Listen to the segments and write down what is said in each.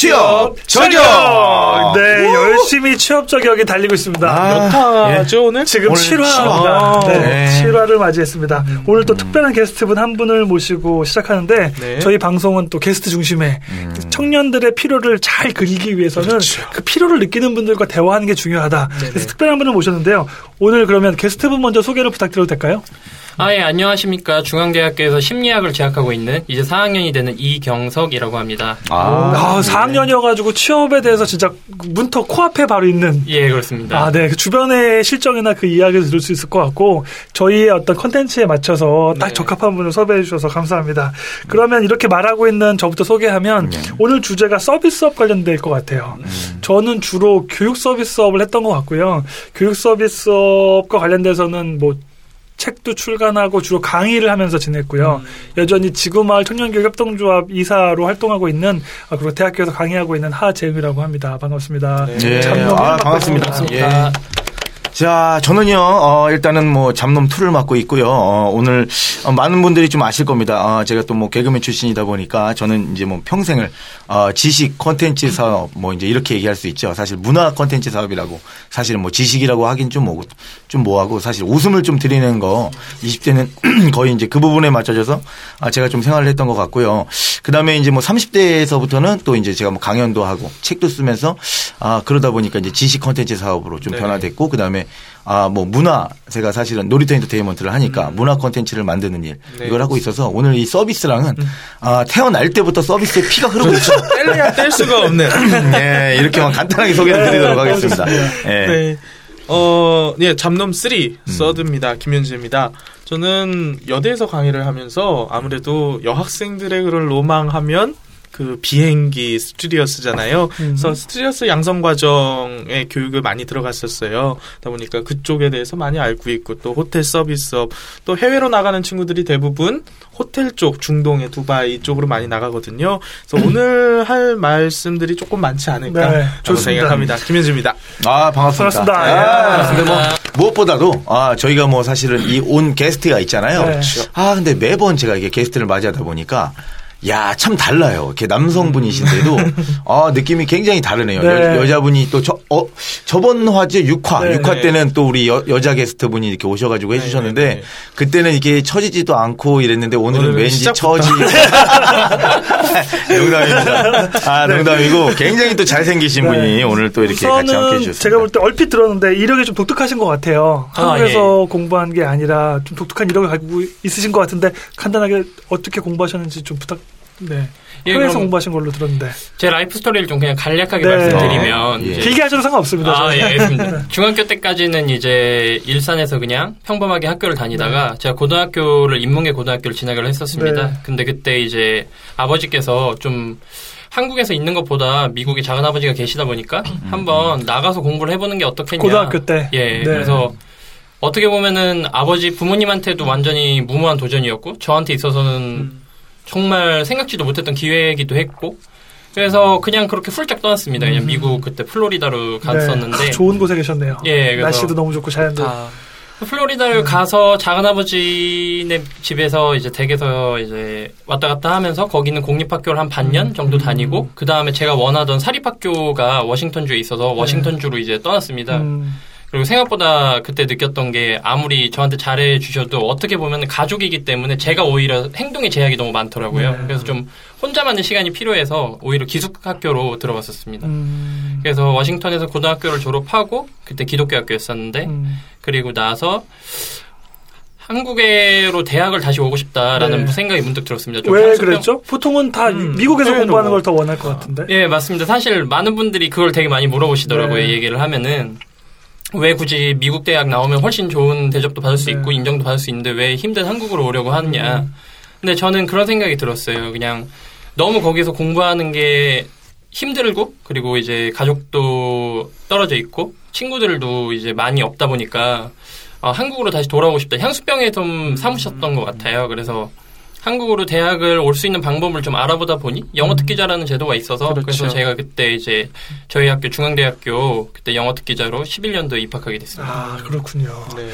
취업 저격! 네, 열심히 취업 저격에 달리고 있습니다. 아, 몇 화죠 오늘? 지금 오늘 7화입니다. 네, 네. 7화를 맞이했습니다. 오늘 또 특별한 게스트분 한 분을 모시고 시작하는데 네. 저희 방송은 또 게스트 중심에 청년들의 필요를 잘 그리기 위해서는 그 필요를 느끼는 분들과 대화하는 게 중요하다. 그래서 특별한 분을 모셨는데요. 오늘 그러면 게스트분 먼저 소개를 부탁드려도 될까요? 아, 예, 안녕하십니까. 중앙대학교에서 심리학을 재학하고 있는 이제 4학년이 되는 이경석이라고 합니다. 아, 4학년이어가지고 취업에 대해서 진짜 문턱 코앞에 바로 있는 예, 그렇습니다. 아, 네. 그 주변의 실정이나 그 이야기를 들을 수 있을 것 같고, 저희의 어떤 컨텐츠에 맞춰서 딱 네. 적합한 분을 섭외해 주셔서 감사합니다. 그러면 이렇게 말하고 있는 저부터 소개하면, 오늘 주제가 서비스업 관련될 것 같아요. 저는 주로 교육 서비스업을 했던 것 같고요. 교육 서비스업과 관련돼서는 뭐, 책도 출간하고 주로 강의를 하면서 지냈고요. 여전히 지구마을 청년교육 협동조합 이사로 활동하고 있는 아, 그리고 대학교에서 강의하고 있는 하재음이라고 합니다. 반갑습니다. 예, 잡놈 아, 반갑습니다. 있습니다. 예. 자, 저는요, 어, 일단은 뭐, 잡놈 2를 맡고 있고요. 어, 오늘, 어, 많은 분들이 좀 아실 겁니다. 어, 제가 또 뭐, 개그맨 출신이다 보니까 저는 이제 뭐, 평생을, 어, 지식 콘텐츠 사업, 뭐, 이제 이렇게 얘기할 수 있죠. 사실 문화 콘텐츠 사업이라고, 사실은 뭐, 지식이라고 하긴 좀 뭐고, 좀 뭐하고, 사실 웃음을 좀 드리는 거, 20대는 거의 이제 그 부분에 맞춰져서, 아, 제가 좀 생활을 했던 것 같고요. 그 다음에 이제 뭐, 30대에서부터는 또 이제 제가 뭐, 강연도 하고, 책도 쓰면서, 아, 그러다 보니까 이제 지식 콘텐츠 사업으로 좀 네. 변화됐고, 그 다음에 아, 뭐, 문화, 제가 사실은 놀이터 엔터테인먼트를 하니까 문화 콘텐츠를 만드는 일, 네. 이걸 하고 있어서 오늘 이 서비스랑은, 아, 태어날 때부터 서비스의 피가 흐르고 있죠. 뗄래야 뗄 수가 없네. 네, 이렇게만 간단하게 소개를 드리도록 하겠습니다. 예. 네. 어, 예, 잡놈 3 서드입니다. 김현지입니다. 저는 여대에서 강의를 하면서 아무래도 여학생들의 그런 로망하면 그 비행기 스튜디오스잖아요. 그래서 스튜디오스 양성 과정에 교육을 많이 들어갔었어요. 그러다 보니까 그쪽에 대해서 많이 알고 있고 또 호텔 서비스업 또 해외로 나가는 친구들이 대부분 호텔 쪽 중동의 두바이 쪽으로 많이 나가거든요. 그래서 오늘 할 말씀들이 조금 많지 않을까 네, 좋습니다. 생각합니다. 김현지입니다. 아, 반갑습니다. 반갑습니다. 아, 예. 근데 뭐, 무엇보다도, 아, 저희가 뭐 사실은 이 온 게스트가 있잖아요. 네. 아, 근데 매번 제가 이게 게스트를 맞이하다 보니까, 야, 참 달라요. 이렇게 남성분이신데도, 아, 느낌이 굉장히 다르네요. 네. 여, 자분이 또 저, 어, 저번 화제 6화, 네. 6화 네. 때는 또 우리 여, 여자 게스트분이 이렇게 오셔가지고 해주셨는데, 네, 네. 그때는 이게 처지지도 않고 이랬는데, 오늘은 왠지. 처지. 농담입니다. 아, 농담이고, 굉장히 또 잘생기신 네. 분이 오늘 또 이렇게 같이 함께 해주셨습니다. 제가 볼 때 얼핏 들었는데 이력이 좀 독특하신 것 같아요. 아, 한국에서 공부한 게 아니라 좀 독특한 이력을 가지고 있으신 것 같은데 간단하게 어떻게 공부하셨는지 좀 부탁. 네. 예, 해외에서 공부하신 걸로 들었는데 제 life story를 좀 그냥 간략하게 네. 말씀드리면 예. 이제 길게 하셔도 상관없습니다. 아, 저는. 예, 알겠습니다. 중학교 때까지는 이제 일산에서 그냥 평범하게 학교를 다니다가 제가 고등학교를 인문계 고등학교를 진학을 했었습니다. 네. 근데 그때 이제 아버지께서 좀 한국에서 있는 것보다 미국에 작은 아버지가 계시다 보니까 한번 나가서 공부를 해보는 게 어떻겠냐. 고등학교 때. 예, 네. 그래서 어떻게 보면은 아버지 부모님한테도 완전히 무모한 도전이었고 저한테 있어서는 정말 생각지도 못했던 기회이기도 했고 그래서 그냥 그렇게 훌쩍 떠났습니다. 그냥 미국 그때 플로리다로 갔었는데 네. 아, 좋은 곳에 계셨네요. 예, 날씨도 너무 좋고 자연도. 다 플로리다를 가서 작은 아버지네 집에서 이제 댁에서 이제 왔다 갔다 하면서 거기는 공립학교를 한 반년 정도 다니고 그 다음에 제가 원하던 사립학교가 워싱턴주에 있어서 워싱턴주로 이제 떠났습니다. 음, 그리고 생각보다 그때 느꼈던 게 아무리 저한테 잘해 주셔도 어떻게 보면 가족이기 때문에 제가 오히려 행동에 제약이 너무 많더라고요. 네. 그래서 좀 혼자만의 시간이 필요해서 오히려 기숙학교로 들어갔었습니다. 음, 그래서 워싱턴에서 고등학교를 졸업하고 그때 기독교 학교였었는데 음. 그리고 나서 한국으로 대학을 다시 오고 싶다라는 네. 생각이 문득 들었습니다. 좀왜 향수병- 그랬죠? 보통은 다 음, 미국에서 해외로 공부하는 뭐. 걸더 원할 것 같은데. 예, 맞습니다. 사실 많은 분들이 그걸 되게 많이 물어보시더라고요. 네. 얘기를 하면은 왜 굳이 미국 대학 나오면 훨씬 좋은 대접도 받을 수 네. 있고 인정도 받을 수 있는데 왜 힘든 한국으로 오려고 하느냐. 음. 근데 저는 그런 생각이 들었어요. 그냥 너무 거기서 공부하는 게 힘들고 그리고 이제 가족도 떨어져 있고 친구들도 이제 많이 없다 보니까 아, 한국으로 다시 돌아오고 싶다. 향수병에 좀 사무셨던 것 같아요. 그래서 한국으로 대학을 올 수 있는 방법을 좀 알아보다 보니 영어 특기자라는 제도가 있어서 그렇죠. 그래서 제가 그때 이제 저희 학교 중앙대학교 그때 영어 특기자로 11년도에 입학하게 됐습니다. 아 그렇군요. 네.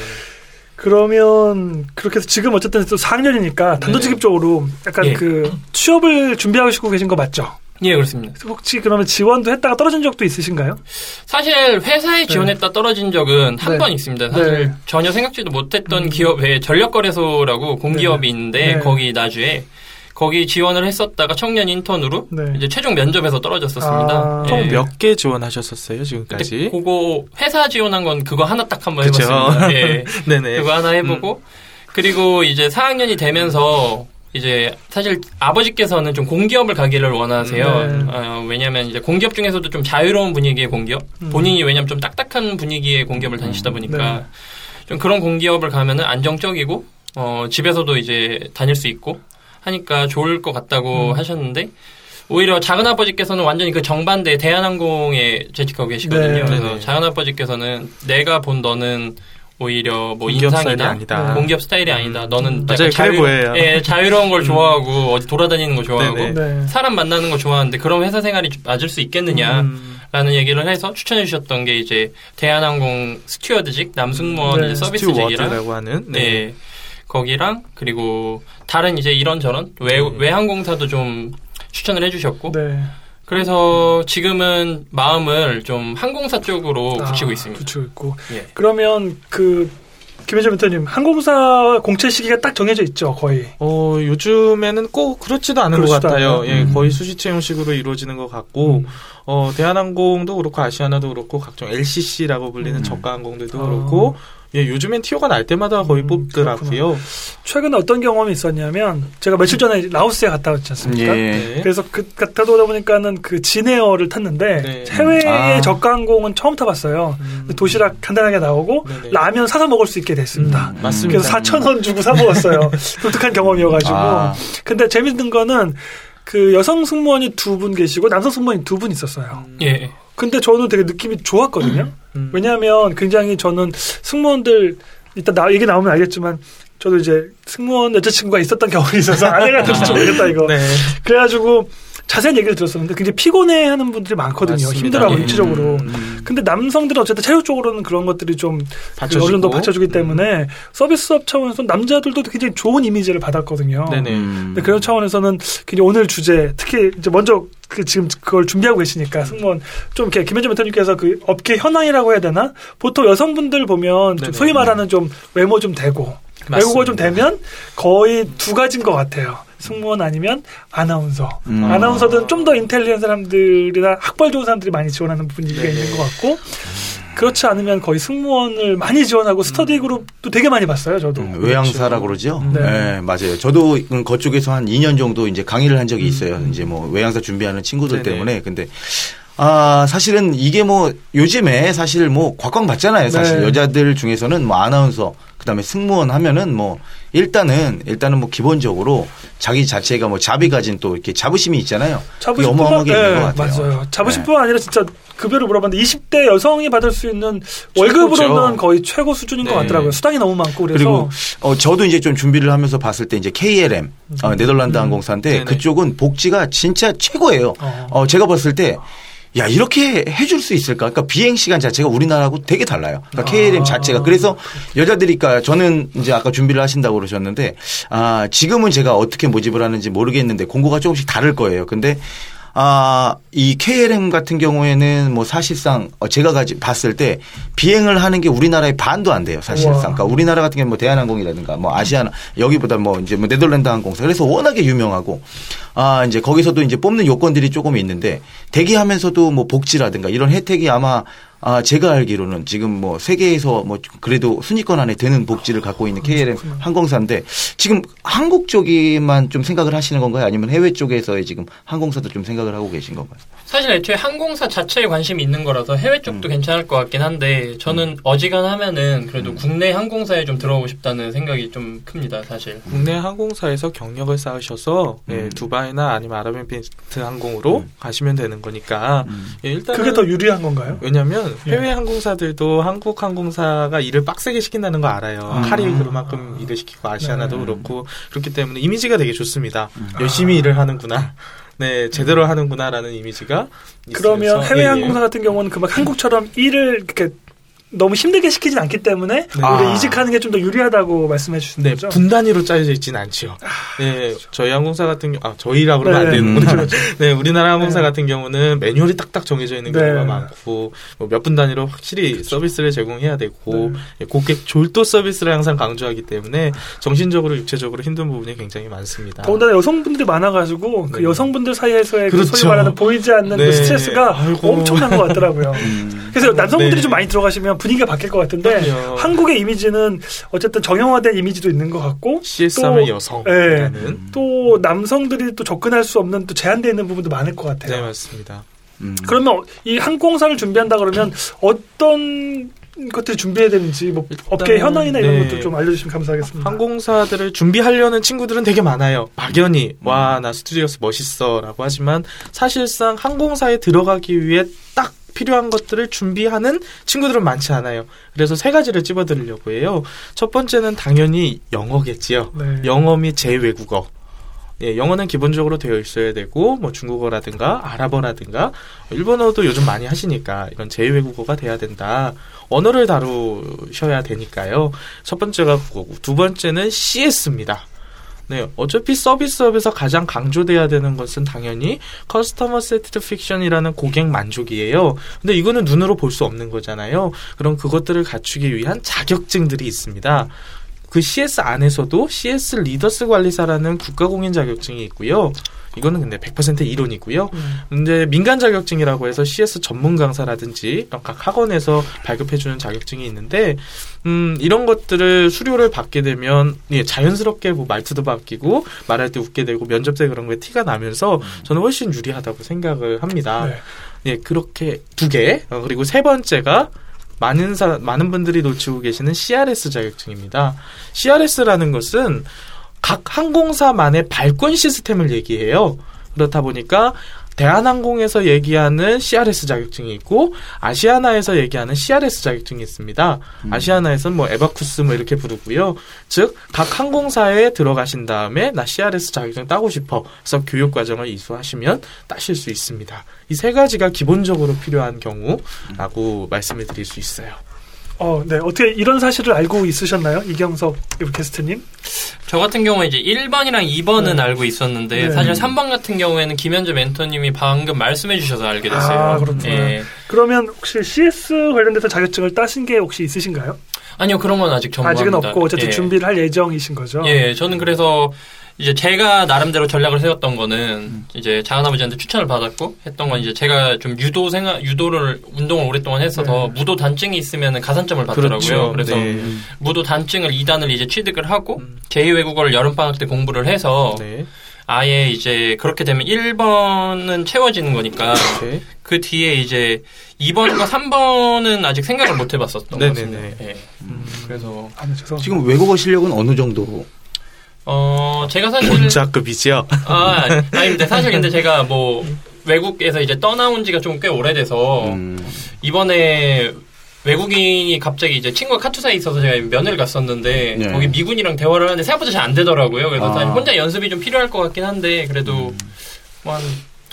그러면 그렇게 해서 지금 어쨌든 또 4학년이니까 단도직입적으로 약간 예. 그 취업을 준비하시고 계신 거 맞죠? 예, 그렇습니다. 혹시 그러면 지원도 했다가 떨어진 적도 있으신가요? 사실 회사에 지원했다 떨어진 적은 한 네. 번 있습니다. 사실 네. 전혀 생각지도 못했던 기업에 전력거래소라고 공기업이 있는데 네. 거기 나주에 거기 지원을 했었다가 청년 인턴으로 네. 이제 최종 면접에서 떨어졌었습니다. 아. 예. 총몇 개 지원하셨었어요 지금까지? 그거 회사 지원한 건 그거 하나 딱 한번. 해봤습니다. 예. 네네. 그거 하나 해보고 그리고 이제 4학년이 되면서 이제 사실 아버지께서는 좀 공기업을 가기를 원하세요. 네. 어, 왜냐하면 이제 공기업 중에서도 좀 자유로운 분위기의 공기업. 음. 본인이 왜냐면 좀 딱딱한 분위기의 공기업을 다니시다 보니까 네. 좀 그런 공기업을 가면은 안정적이고 어, 집에서도 이제 다닐 수 있고 하니까 좋을 것 같다고 음. 하셨는데 오히려 작은 아버지께서는 완전히 그 정반대 대한항공에 재직하고 계시거든요. 네. 그래서 네네. 작은 아버지께서는 내가 본 너는 오히려 뭐 인상이나 아니다. 공기업 스타일이 아니다. 너는 맞아요. 약간 그래 보여요. 예, 자유로운 걸 좋아하고 어디 돌아다니는 거 좋아하고 네네. 네. 사람 만나는 거 좋아하는데 그런 회사 생활이 맞을 수 있겠느냐라는 음, 얘기를 해서 추천해 주셨던 게 이제 대한항공 스튜어드직 남승무원 네. 서비스직이랑 스튜어드라고 하는 네. 네. 거기랑 그리고 다른 이제 이런저런 외, 네. 외항공사도 좀 추천을 해주셨고 네. 그래서 지금은 마음을 좀 항공사 쪽으로 붙이고 아, 있습니다. 붙이고 있고. 예. 그러면 그 김혜재 mentor님 항공사 공채 시기가 딱 정해져 있죠, 거의. 어, 요즘에는 꼭 그렇지도 않은 것 그렇지도 같아요. 않아요. 예, 음. 거의 수시 채용식으로 이루어지는 것 같고, 음. 어, 대한항공도 그렇고, 아시아나도 그렇고, 각종 LCC라고 불리는 음. 저가 항공들도 아. 그렇고, 예, 요즘엔 티오가 날 때마다 거의 음, 뽑더라고요. 최근에 어떤 경험이 있었냐면 제가 며칠 전에 라오스에 갔다 왔지 않습니까? 예. 네. 그래서 그 갔다 오다 보니까는 그 진에어를 탔는데 네. 해외의 아. 저가항공은 처음 타봤어요. 음. 도시락 간단하게 나오고 네네. 라면 사서 먹을 수 있게 됐습니다. 음, 맞습니다. 그래서 4천 원 주고 사 먹었어요. 독특한 경험이어가지고. 아. 근데 재밌는 거는 그 여성 승무원이 두 분 계시고 남성 승무원이 두 분 있었어요. 예. 근데 저는 되게 느낌이 좋았거든요. 음. 왜냐하면 굉장히 저는 승무원들 일단 나 얘기 나오면 알겠지만 저도 이제 승무원 여자친구가 있었던 경험이 있어서 아내가 들을지 모르겠다 이거. 네. 그래가지고 자세한 얘기를 들었었는데 굉장히 피곤해하는 분들이 많거든요. 맞습니다. 힘들어하고 예. 육체적으로. 음. 근데 남성들은 어쨌든 체력적으로는 그런 것들이 좀 받쳐주고. 어느 정도 받쳐주기 때문에 서비스업 차원에서 남자들도 굉장히 좋은 이미지를 받았거든요. 네네. 음. 근데 그런 차원에서는 굉장히 오늘 주제 특히 이제 먼저 그 지금 그걸 준비하고 계시니까 승무원 좀 이렇게 김현재 mentor님께서 그 업계 현황이라고 해야 되나 보통 여성분들 보면. 소위 말하는 좀 외모 좀 되고 외국어 좀 되면 거의 두 가지인 것 같아요. 승무원 아니면 아나운서. 음. 아나운서들은 좀더 인텔리한 사람들이나 학벌 좋은 사람들이 많이 지원하는 분위기가 네네. 있는 것 같고 그렇지 않으면 거의 승무원을 많이 지원하고 스터디 그룹도 되게 많이 봤어요. 저도. 음, 외항사라고 그러죠. 네. 네. 맞아요. 저도 음, 그쪽에서 한 2년 정도 이제 강의를 한 적이 있어요. 이제 뭐 외항사 준비하는 친구들 네네. 때문에. 근데 아, 사실은 이게 뭐 요즘에 사실 뭐 곽광 받잖아요. 사실 네. 여자들 중에서는 뭐 아나운서 그다음에 승무원 하면은 뭐 일단은 일단은 뭐 기본적으로 자기 자체가 뭐 자비 가진 또 이렇게 자부심이 있잖아요. 그게 자부심뿐만- 어마어마하게 있는 네, 것 같아요. 맞아요. 자부심뿐만 아니라 진짜 급여를 물어봤는데 20대 여성이 받을 수 있는 월급으로는 거의 최고 수준인 것 네. 같더라고요. 수당이 너무 많고 그래서 그리고 어 저도 이제 좀 준비를 하면서 봤을 때 이제 KLM 어, 네덜란드 항공사인데 네네. 그쪽은 복지가 진짜 최고예요. 어. 어 제가 봤을 때 야, 이렇게 해줄 수 있을까? 그러니까 비행 시간 자체가 우리나라하고 되게 달라요. 그러니까 KLM 아. 자체가. 그래서 여자들이, 그러니까 저는 이제 아까 준비를 하신다고 그러셨는데, 아, 지금은 제가 어떻게 모집을 하는지 모르겠는데 공고가 조금씩 다를 거예요. 근데 아, 이 KLM 같은 경우에는 뭐 사실상 어, 제가 가지 봤을 때 비행을 하는 게 우리나라의 반도 안 돼요. 사실상. 그러니까 우리나라 같은 경우는 뭐 대한항공이라든가 뭐 아시아나 여기보다 뭐 이제 뭐 네덜란드 항공사 그래서 워낙에 유명하고 아, 이제 거기서도 이제 뽑는 요건들이 조금 있는데 대기하면서도 뭐 복지라든가 이런 혜택이 아마 아, 제가 알기로는 지금 뭐 세계에서 뭐 그래도 순위권 안에 드는 복지를 갖고 있는 KLM 항공사인데 지금 한국 쪽에만 좀 생각을 하시는 건가요? 아니면 해외 쪽에서의 지금 항공사도 좀 생각을 하고 계신 건가요? 사실 애초에 항공사 자체에 관심이 있는 거라서 해외 쪽도 괜찮을 것 같긴 한데 저는 어지간하면은 그래도 국내 항공사에 좀 들어오고 싶다는 생각이 좀 큽니다 사실. 국내 항공사에서 경력을 쌓으셔서 예, 음. 두바이나 아니면 아랍에미리트 항공으로 가시면 되는 거니까 예, 일단은 그게 더 유리한 건가요? 왜냐하면 예. 해외 항공사들도 한국 항공사가 일을 빡세게 시킨다는 거 알아요. 아. 칼이 그만큼 일을 시키고 아시아나도 네. 그렇고 그렇기 때문에 이미지가 되게 좋습니다. 열심히 일을 하는구나. 네, 제대로 하는구나라는 이미지가 그러면 있으면서, 해외 예, 예. 항공사 같은 경우는 그막 한국처럼 일을 이렇게 너무 힘들게 시키진 않기 때문에 네. 오히려 아. 이직하는 게 좀 더 유리하다고 말씀해 주신 네, 거죠. 분 단위로 짜여져 있지는 않죠. 네, 저희 항공사 같은 경우, 아, 저희라 그러면 네. 안 되는 음. 거죠. 네, 우리나라 항공사 네. 같은 경우는 매뉴얼이 딱딱 정해져 있는 경우가 네. 많고, 뭐 몇 분 단위로 확실히 서비스를 제공해야 되고, 네. 예, 고객 졸도 서비스를 항상 강조하기 때문에 정신적으로, 육체적으로 힘든 부분이 굉장히 많습니다. 더군다나 여성분들이 많아가지고 그 네. 여성분들 사이에서의 그 그렇죠. 소위 말하는 보이지 않는 네. 그 스트레스가 아이고. 엄청난 것 같더라고요. 음. 그래서 남성분들이 네. 좀 많이 들어가시면 분위기가 바뀔 것 같은데 그럼요. 한국의 이미지는 어쨌든 정형화된 이미지도 있는 것 같고 CS함의 또- 여성이라는. 또 남성들이 또 접근할 수 없는 또 제한되어 있는 부분도 많을 것 같아요. 네, 맞습니다. 음. 그러면 이 항공사를 준비한다 그러면 어떤 것들을 준비해야 되는지 뭐 업계 현황이나 이런 네. 것들 좀 알려주시면 감사하겠습니다. 항공사들을 준비하려는 친구들은 되게 많아요. 막연히 와 나 스튜디오스 멋있어라고 하지만 사실상 항공사에 들어가기 위해 딱 필요한 것들을 준비하는 친구들은 많지 않아요. 그래서 세 가지를 찝어드리려고 해요. 첫 번째는 당연히 영어겠지요. 네. 영어 및 제 외국어. 예, 영어는 기본적으로 되어 있어야 되고, 뭐 중국어라든가 아랍어라든가 일본어도 요즘 많이 하시니까 이건 제2외국어가 돼야 된다. 언어를 다루셔야 되니까요. 첫 번째가 그거고, 두 번째는 CS입니다. 네, 어차피 서비스업에서 가장 강조돼야 되는 것은 당연히 customer satisfaction이라는 고객 만족이에요. 근데 이거는 눈으로 볼 수 없는 거잖아요. 그럼 그것들을 갖추기 위한 자격증들이 있습니다. 그 CS 안에서도 CS Leaders 관리사라는 국가공인 자격증이 있고요. 이거는 근데 100% 이론이고요. 음. 근데 민간 자격증이라고 해서 CS 전문 강사라든지 각 학원에서 발급해주는 자격증이 있는데, 음, 이런 것들을 수료를 받게 되면, 예, 자연스럽게 뭐 말투도 바뀌고, 말할 때 웃게 되고, 면접 때 그런 거에 티가 나면서 저는 훨씬 유리하다고 생각을 합니다. 네. 예, 그렇게 두 개. 어, 그리고 세 번째가 많은 사, 많은 분들이 놓치고 계시는 CRS 자격증입니다. CRS라는 것은 각 항공사만의 발권 시스템을 얘기해요. 그렇다 보니까 대한항공에서 얘기하는 CRS 자격증이 있고 아시아나에서 얘기하는 CRS 자격증이 있습니다. 아시아나에서는 뭐 에바쿠스 뭐 이렇게 부르고요. 즉 각 항공사에 들어가신 다음에 나 CRS 자격증 따고 싶어. 그래서 교육 과정을 이수하시면 따실 수 있습니다. 이 세 가지가 기본적으로 필요한 경우라고 말씀을 드릴 수 있어요. 어, 네. 어떻게 이런 사실을 알고 있으셨나요? 이경석 게스트님? 저 같은 경우에 이제 1번이랑 2번은 네. 알고 있었는데 네. 사실 3번 같은 경우에는 김현주 멘토님이 방금 말씀해 주셔서 알게 됐어요. 아, 그렇구나. 예. 그러면 혹시 CS 관련돼서 자격증을 따신 게 혹시 있으신가요? 아니요, 그런 건 아직 전무합니다. 아직은 없고 어쨌든 예. 준비를 할 예정이신 거죠? 예, 저는 그래서 이제 제가 나름대로 전략을 세웠던 거는 이제 작은아버지한테 추천을 받았고 했던 건 이제 제가 좀 유도 생각 유도를 운동을 오랫동안 했어서 네. 무도 단증이 있으면 가산점을 받더라고요. 그래서 네. 무도 단증을 2단을 이제 취득을 하고 음. 제2 외국어를 여름 방학 때 공부를 해서 네. 아예 이제 그렇게 되면 1번은 채워지는 거니까 네. 그 뒤에 이제 2번과 3번은 아직 생각을 못 해봤었던 것 네네네. 같습니다. 예. 그래서 아, 네, 죄송합니다. 지금 외국어 실력은 어느 정도? 어 제가 사실 본자급이죠. 아 아닙니다. 사실 근데 제가 뭐 외국에서 이제 떠나온 지가 좀 꽤 오래돼서 음. 이번에 외국인이 갑자기 이제 친구가 카투사에 있어서 제가 면회를 갔었는데 네. 거기 미군이랑 대화를 하는데 생각보다 잘 안 되더라고요. 그래서 아. 사실 혼자 연습이 좀 필요할 것 같긴 한데 그래도 뭐한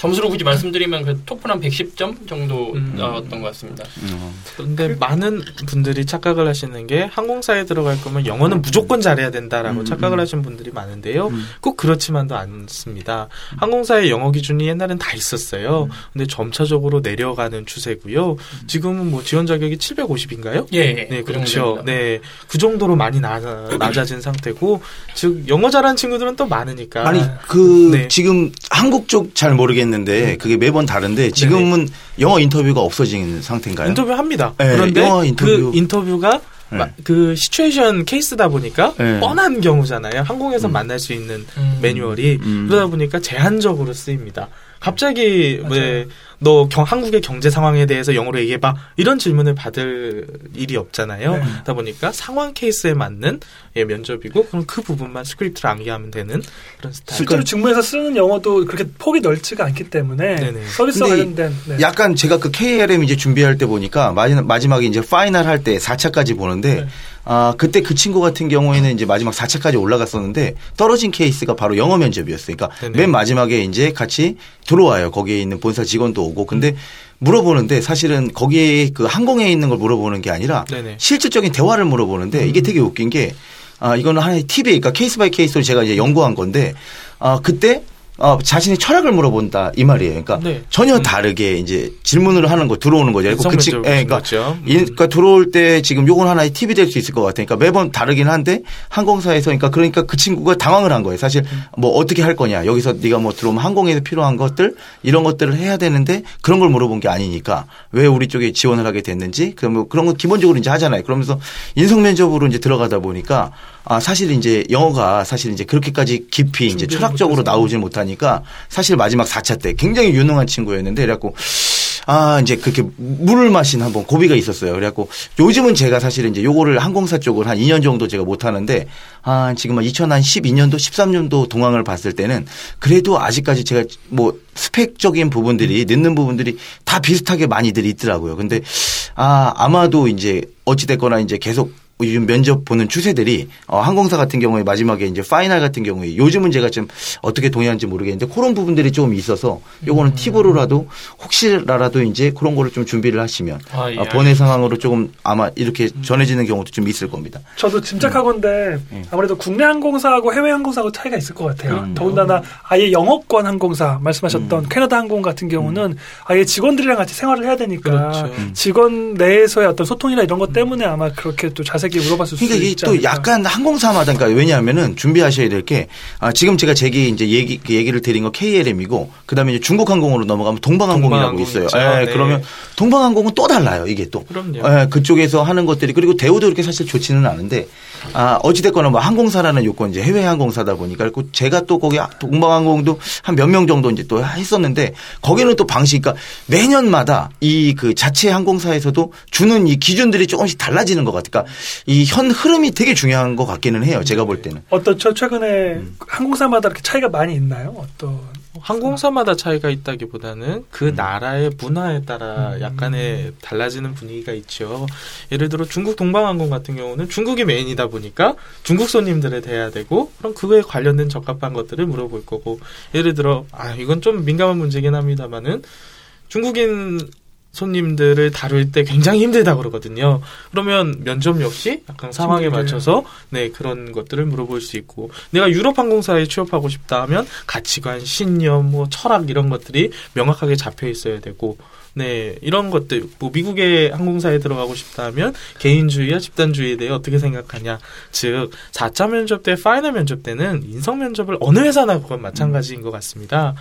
점수로 굳이 말씀드리면 그 토플 한 110점 정도 음. 나왔던 것 같습니다. 어. 근데 많은 분들이 착각을 하시는 게 항공사에 들어갈 거면 영어는 무조건 잘해야 된다라고 음, 착각을 음. 하시는 분들이 많은데요. 음. 꼭 그렇지만도 않습니다. 항공사의 영어 기준이 옛날엔 다 있었어요. 근데 점차적으로 내려가는 추세고요. 지금은 뭐 지원 자격이 750인가요? 예, 예. 네, 그 그렇죠. 정도입니다. 네, 그 정도로 많이 나, 낮아진 상태고, 즉 영어 잘하는 친구들은 또 많으니까. 아니 그 네. 지금 한국 쪽 잘 모르겠는데 그게 매번 다른데 지금은 영어 인터뷰가 없어진 상태인가요? 인터뷰 합니다. 네, 그런데 영어 인터뷰. 그 인터뷰가 네. 마- 그 situation 케이스다 보니까 네. 뻔한 경우잖아요. 항공에서 음. 만날 수 있는 음. 매뉴얼이 음. 그러다 보니까 제한적으로 쓰입니다. 갑자기 왜 너 한국의 경제 상황에 대해서 영어로 얘기해봐 이런 질문을 받을 일이 없잖아요. 네. 그러다 보니까 상황 케이스에 맞는 예, 면접이고 그럼 그 부분만 스크립트를 암기하면 되는 그런 스타일. 실제로 직무에서 쓰는 영어도 그렇게 폭이 넓지가 않기 때문에 네네. 이- 관련된 네. 약간 제가 그 KLM 이제 준비할 때 보니까 마지막, 마지막에 이제 final 할 때 4차까지 보는데 네. 아, 그때 그 친구 같은 경우에는 이제 마지막 4차까지 올라갔었는데 떨어진 케이스가 바로 영어 면접이었어요. 그러니까 네네. 맨 마지막에 이제 같이 들어와요. 거기에 있는 본사 직원도 오고. 근데 물어보는데 사실은 거기에 그 항공에 있는 걸 물어보는 게 아니라 네네. 실질적인 대화를 물어보는데 이게 되게 웃긴 게 아, 이거는 하나의 팁이 그러니까 case by case로 제가 이제 연구한 건데 아, 그때 어, 자신의 철학을 물어본다 이 말이에요. 그러니까 네. 전혀 다르게 이제 질문을 하는 거 들어오는 거죠. 그리고 그 친- 인성면접 예, 그러니까. 음. 이- 그러니까 들어올 때 지금 요건 하나의 팁이 될 수 있을 것 같아요. 그러니까 매번 다르긴 한데 항공사에서 그러니까 그러니까 그 친구가 당황을 한 거예요. 사실 뭐 어떻게 할 거냐. 여기서 네가 뭐 들어오면 항공에서 필요한 것들 이런 것들을 해야 되는데 그런 걸 물어본 게 아니니까 왜 우리 쪽에 지원을 하게 됐는지 그럼 뭐 그런 거 기본적으로 이제 하잖아요. 그러면서 인성 면접으로 이제 들어가다 보니까 아 사실 이제 영어가 사실 이제 그렇게까지 깊이 이제 철학적으로. 나오질 못하니까 사실 마지막 4차 때 굉장히 유능한 친구였는데 그래갖고 아 이제 그렇게 물을 마신 한번 고비가 있었어요. 그래갖고 요즘은 제가 사실 이제 요거를 항공사 쪽을 한 2년 정도 제가 못 하는데 아 지금 한 2012년도 13년도 동황을 봤을 때는 그래도 아직까지 제가 뭐 스펙적인 부분들이 늦는 부분들이 다 비슷하게 많이들 있더라고요. 근데 아 아마도 이제 어찌 됐거나 이제 계속 요즘 면접 보는 추세들이 어, 항공사 같은 경우에 마지막에 이제 final 같은 경우에 요즘은 제가 좀 어떻게 동의하는지 모르겠는데 그런 부분들이 좀 있어서 요거는 팁으로라도 혹시라도 이제 그런 거를 좀 준비를 하시면 아, 예, 어, 번외 상황으로 조금 아마 이렇게 전해지는 경우도 좀 있을 겁니다. 저도 짐작하건데 아무래도 국내 항공사하고 해외 항공사하고 차이가 있을 것 같아요. 음. 더군다나 아예 영어권 항공사 말씀하셨던 캐나다 항공 같은 경우는 아예 직원들이랑 같이 생활을 해야 되니까 그렇죠. 음. 직원 내에서의 어떤 소통이나 이런 것 때문에 아마 그렇게 또 자세 히 물어봤을 수 그러니까 이게 있지 또 않을까. 약간 항공사마다 그러니까 왜냐하면은 준비하셔야 될 게 아, 지금 제가 제기 이제 얘기 그 얘기를 드린 거 KLM이고 그다음에 이제 중국 항공으로 넘어가면 동방항공이라고 동방항공 있어요. 있죠. 예, 네. 그러면 동방항공은 또 달라요. 이게 또. 그럼요. 예, 그쪽에서 하는 것들이 그리고 대우도 그렇게 사실 좋지는 않은데 아, 어찌됐거나 뭐 항공사라는 요건 이제 해외 항공사다 보니까 그리고 제가 또 거기 동방항공도 한 몇 명 정도 이제 또 했었는데 거기는 또 방식 그러니까 매년마다 이 그 자체 항공사에서도 주는 이 기준들이 조금씩 달라지는 것 같아요. 그러니까 이 현 흐름이 되게 중요한 것 같기는 해요. 제가 볼 때는. 어떤 저 최근에 음. 항공사마다 이렇게 차이가 많이 있나요? 어떤 항공사마다 차이가 있다기보다는 그 음. 나라의 문화에 따라 약간의 달라지는 분위기가 있죠. 예를 들어 중국 동방항공 같은 경우는 중국이 메인이다 보니까 중국 손님들에 대해야 되고 그럼 그거에 관련된 적합한 것들을 물어볼 거고 예를 들어 아 이건 좀 민감한 문제긴 합니다만은 중국인 손님들을 다룰 때 굉장히 힘들다 그러거든요. 그러면 면접 역시 약간 상황에. 맞춰서 네 그런 것들을 물어볼 수 있고 내가 유럽 항공사에 취업하고 싶다 하면 가치관, 신념, 뭐 철학 이런 것들이 명확하게 잡혀 있어야 되고 네 이런 것들 뭐 미국의 항공사에 들어가고 싶다 하면 개인주의와 집단주의에 대해 어떻게 생각하냐 즉 4차 면접 때 final 면접 때는 인성 면접을 어느 회사나 그건 마찬가지인 것 같습니다.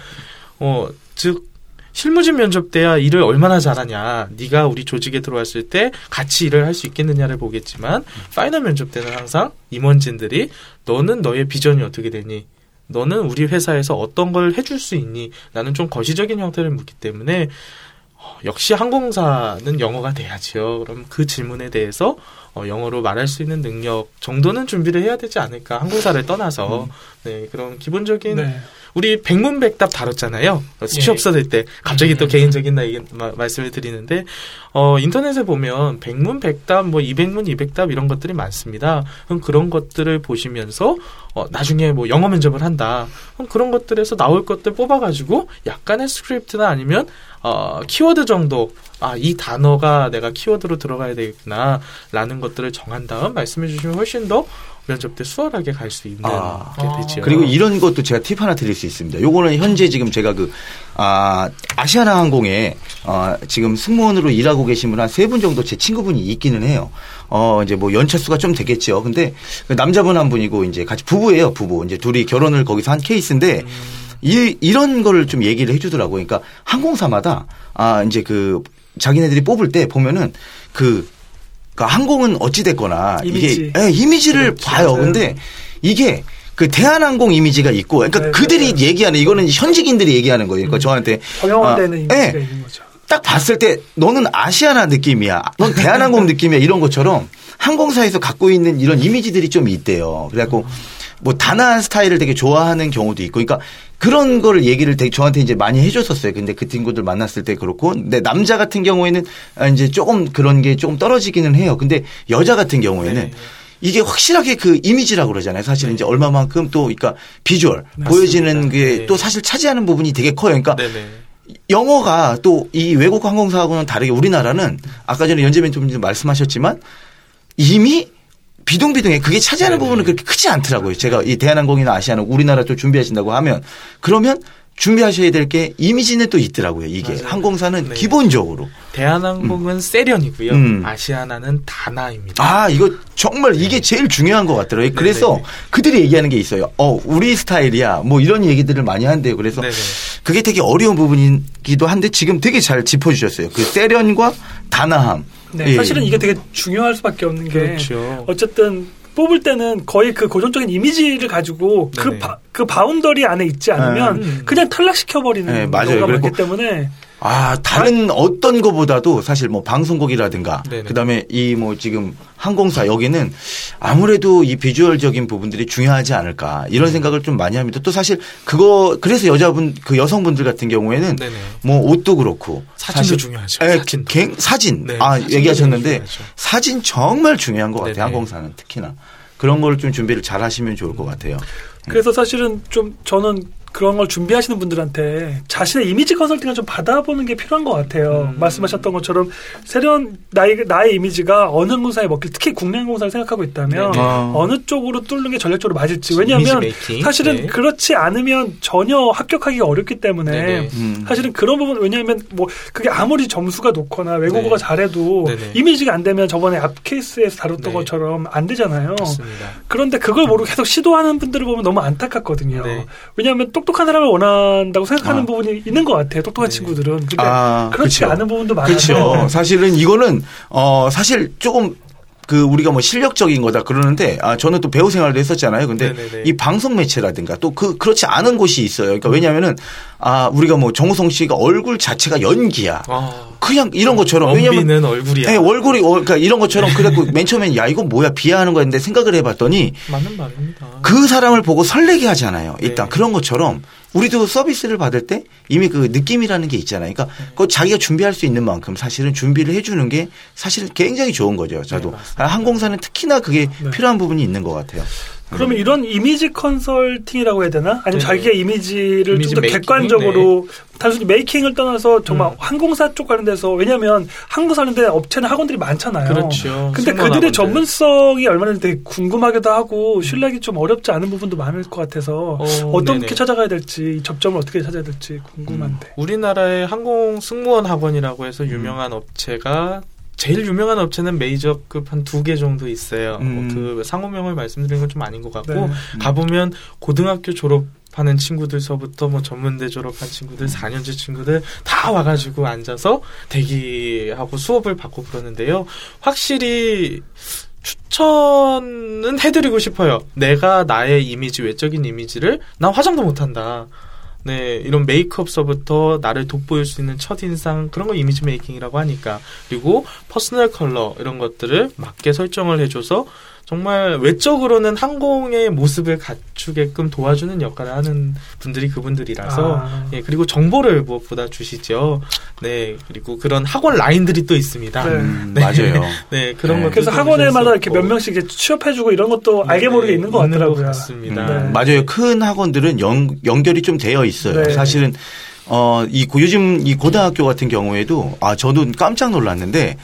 어즉 실무진 면접 때야 일을 얼마나 잘하냐, 네가 우리 조직에 들어왔을 때 같이 일을 할 수 있겠느냐를 보겠지만 final 면접 때는 항상 임원진들이 너는 너의 비전이 어떻게 되니? 너는 우리 회사에서 어떤 걸 해줄 수 있니? 나는 좀 거시적인 형태를 묻기 때문에 어, 역시 항공사는 영어가 돼야지요. 그럼 그 질문에 대해서 어, 영어로 말할 수 있는 능력 정도는 준비를 해야 되지 않을까? 항공사를 떠나서 네 그런 기본적인 네. 우리 백문백답 다뤘잖아요. 취업 예. 써들 때 갑자기 또 음. 개인적인 나 말씀을 드리는데 어 인터넷에 보면 백문백답 뭐 이백문 이백답 이런 것들이 많습니다. 그럼 그런 것들을 보시면서 어 나중에 뭐 영어 면접을 한다. 그럼 그런 것들에서 나올 것들 뽑아가지고 약간의 스크립트나 아니면 어 키워드 정도. 아 이 단어가 내가 키워드로 들어가야 되겠구나 라는 것들을 정한 다음 말씀해 주시면 훨씬 더 면접 때 수월하게 갈 수 있는 아. 게 되죠. 그리고 이런 것도 제가 팁 하나 드릴 수 있습니다. 요거는 현재 지금 제가 그, 아, 아시아나 항공에, 어, 지금 승무원으로 일하고 계신 분 한 세 분 정도 제 친구분이 있기는 해요. 어, 이제 뭐 연차수가 좀 되겠죠. 근데 그 남자분 한 분이고 이제 같이 부부예요, 부부. 이제 둘이 결혼을 거기서 한 케이스인데 이, 이런 거를 좀 얘기를 해주더라고요. 그러니까 항공사마다 아, 이제 그 자기네들이 뽑을 때 보면은 그 그러니까 항공은 어찌됐거나 이미지. 이게 예, 이미지를 그렇죠. 봐요. 맞아요. 근데 이게 그 대한항공 이미지가 있고 그러니까 네, 그들이 맞아요. 얘기하는 이거는 현직인들이 얘기하는 거예요. 그러니까 저한테 경영되는 아, 이미지가 예. 있는 거죠. 딱 봤을 때 너는 아시아나 느낌이야. 넌 대한항공 느낌이야. 이런 것처럼 항공사에서 갖고 있는 이런 이미지들이 좀 있대요. 그래갖고 뭐 단아한 스타일을 되게 좋아하는 경우도 있고, 그러니까 그런 거를 얘기를 되게 저한테 이제 많이 해줬었어요. 근데 그 친구들 만났을 때 그렇고, 근데 남자 같은 경우에는 아, 이제 조금 그런 게 조금 떨어지기는 해요. 근데 여자 같은 경우에는 네. 이게 확실하게 그 이미지라고 그러잖아요. 사실은 이제 얼마만큼 또, 그러니까 비주얼, 맞습니다. 보여지는 게 네. 또 사실 차지하는 부분이 되게 커요. 그러니까 네네. 영어가 또 이 외국 항공사하고는 다르게 우리나라는 아까 전에 연재민 좀 말씀하셨지만 이미 비동비동해 그게 차지하는 네네. 부분은 그렇게 크지 않더라고요. 제가 이 대한항공이나 아시아나 우리나라 또 준비하신다고 하면 그러면 준비하셔야 될 게 이미지는 또 있더라고요. 이게 맞아요. 항공사는 네. 기본적으로 대한항공은 세련이고요. 음. 아시아나는 다나입니다. 아 이거 정말 이게 제일 중요한 것 같더라고요. 그래서 네네네. 그들이 얘기하는 게 있어요. 어 우리 스타일이야 뭐 이런 얘기들을 많이 한대요. 그래서 네네. 그게 되게 어려운 부분이기도 한데 지금 되게 잘 짚어주셨어요. 그 세련과 단아함. 네, 예. 사실은 이게 되게 중요할 수밖에 없는 게 그렇죠. 어쨌든 뽑을 때는 거의 그 고정적인 이미지를 가지고 그, 네네. 바, 그 boundary 안에 있지 않으면 음. 그냥 탈락시켜버리는 네, 맞아요. 경우가 많기 때문에 아, 다른 어떤 거보다도 사실 뭐 방송국이라든가 네네. 그다음에 이 뭐 지금 항공사 여기는 아무래도 이 비주얼적인 부분들이 중요하지 않을까 이런 생각을 좀 많이 합니다. 또 사실 그거 그래서 여자분 그 여성분들 같은 경우에는 네네. 뭐 옷도 그렇고 사진도 사실- 중요하죠. 예, 사진도. 갱- 사진. 네, 아, 얘기하셨는데 중요하죠. 사진 정말 중요한 것 같아요. 네네. 항공사는 특히나. 그런 걸 좀 준비를 잘 하시면 좋을 음. 것 같아요. 그래서 사실은 좀 저는 그런 걸 준비하시는 분들한테 자신의 이미지 컨설팅을 좀 받아보는 게 필요한 것 같아요. 음. 말씀하셨던 것처럼 세련 나의 나의 이미지가 어느 항공사에 먹힐 특히 국내 항공사를 생각하고 있다면 네네. 아. 어느 쪽으로 뚫는 게 전략적으로 맞을지 왜냐하면. 사실은 네. 그렇지 않으면 전혀 합격하기가 어렵기 때문에 네네. 음. 사실은 그런 부분 왜냐하면 뭐 그게 아무리 점수가 높거나 외국어가 네. 잘해도 네네. 이미지가 안 되면 저번에 앞 케이스에서 다뤘던 네. 것처럼 안 되잖아요. 맞습니다. 그런데 그걸 모르고 계속 시도하는 분들을 보면 너무 안타깝거든요. 네. 왜냐하면 똑똑한 사람을 원한다고 생각하는 아. 부분이 있는 것 같아요. 똑똑한 네. 친구들은. 근데 아, 그렇지 그쵸. 않은 부분도 많아서. 그렇죠. 사실은 이거는 어 사실 조금 그 우리가 뭐 실력적인 거다 그러는데 아 저는 또 배우 생활도 했었잖아요. 근데 네네네. 이 방송 매체라든가 또 그 그렇지 않은 곳이 있어요. 그러니까 왜냐하면은 아 우리가 뭐 정우성 씨가 얼굴 자체가 연기야. 아, 그냥 이런 것처럼 왜냐면 얼굴이야. 네, 얼굴이 어, 그러니까 이런 것처럼 그래갖고 맨 처음엔 야 이거 뭐야 비하하는 거였는데 생각을 해봤더니 맞는 말입니다. 그 사람을 보고 설레게 하잖아요. 일단 네. 그런 것처럼 우리도 서비스를 받을 때 이미 그 느낌이라는 게 있잖아요. 그러니까 네. 그 자기가 준비할 수 있는 만큼 사실은 준비를 해주는 게 사실은 굉장히 좋은 거죠. 저도 네, 항공사는 특히나 그게 네. 필요한 부분이 있는 것 같아요. 그러면 이런 이미지 컨설팅이라고 해야 되나? 아니면 네. 자기의 이미지를 이미지 좀더 메이킹? 객관적으로 단순히 메이킹을 떠나서 정말 음. 항공사 쪽 관련돼서 왜냐하면 항공사 관련된 업체나 학원들이 많잖아요. 그렇죠. 근데 그들의 학원들. 전문성이 얼마나 되게 궁금하기도 하고 신뢰하기 좀 어렵지 않은 부분도 많을 것 같아서 어, 네네. 찾아가야 될지 접점을 어떻게 찾아야 될지 궁금한데. 우리나라의 항공 승무원 학원이라고 해서 유명한 업체가 제일 유명한 업체는 메이저급 한 두 개 정도 있어요. 음. 뭐 그 상호명을 말씀드리는 건 좀 아닌 것 같고 네. 가보면 고등학교 졸업 하는 친구들서부터 뭐 전문대 졸업한 친구들, 4년제 친구들 다 와가지고 앉아서 대기하고 수업을 받고 그러는데요. 확실히 추천은 해드리고 싶어요. 내가 나의 이미지, 외적인 이미지를 난 화장도 못한다. 네, 이런 메이크업서부터 나를 돋보일 수 있는 첫인상 그런 거 image making이라고 하니까. 그리고 personal color 이런 것들을 맞게 설정을 해줘서 정말 외적으로는 항공의 모습을 갖추게끔 도와주는 역할을 하는 분들이 그분들이라서 아. 예, 그리고 정보를 무엇보다 주시죠. 네, 그리고 그런 학원 라인들이 또 있습니다. 네. 음, 맞아요. 네, 그런 네. 그래서 학원에마다 이렇게 몇 명씩 이제 취업해주고 이런 것도 알게 모르게 있는 것 같더라고요. 같습니다. 네. 맞아요. 큰 학원들은 연, 연결이 좀 되어 있어요. 네. 사실은 어, 이 고- 요즘 이 고등학교 같은 경우에도 아 저도 깜짝 놀랐는데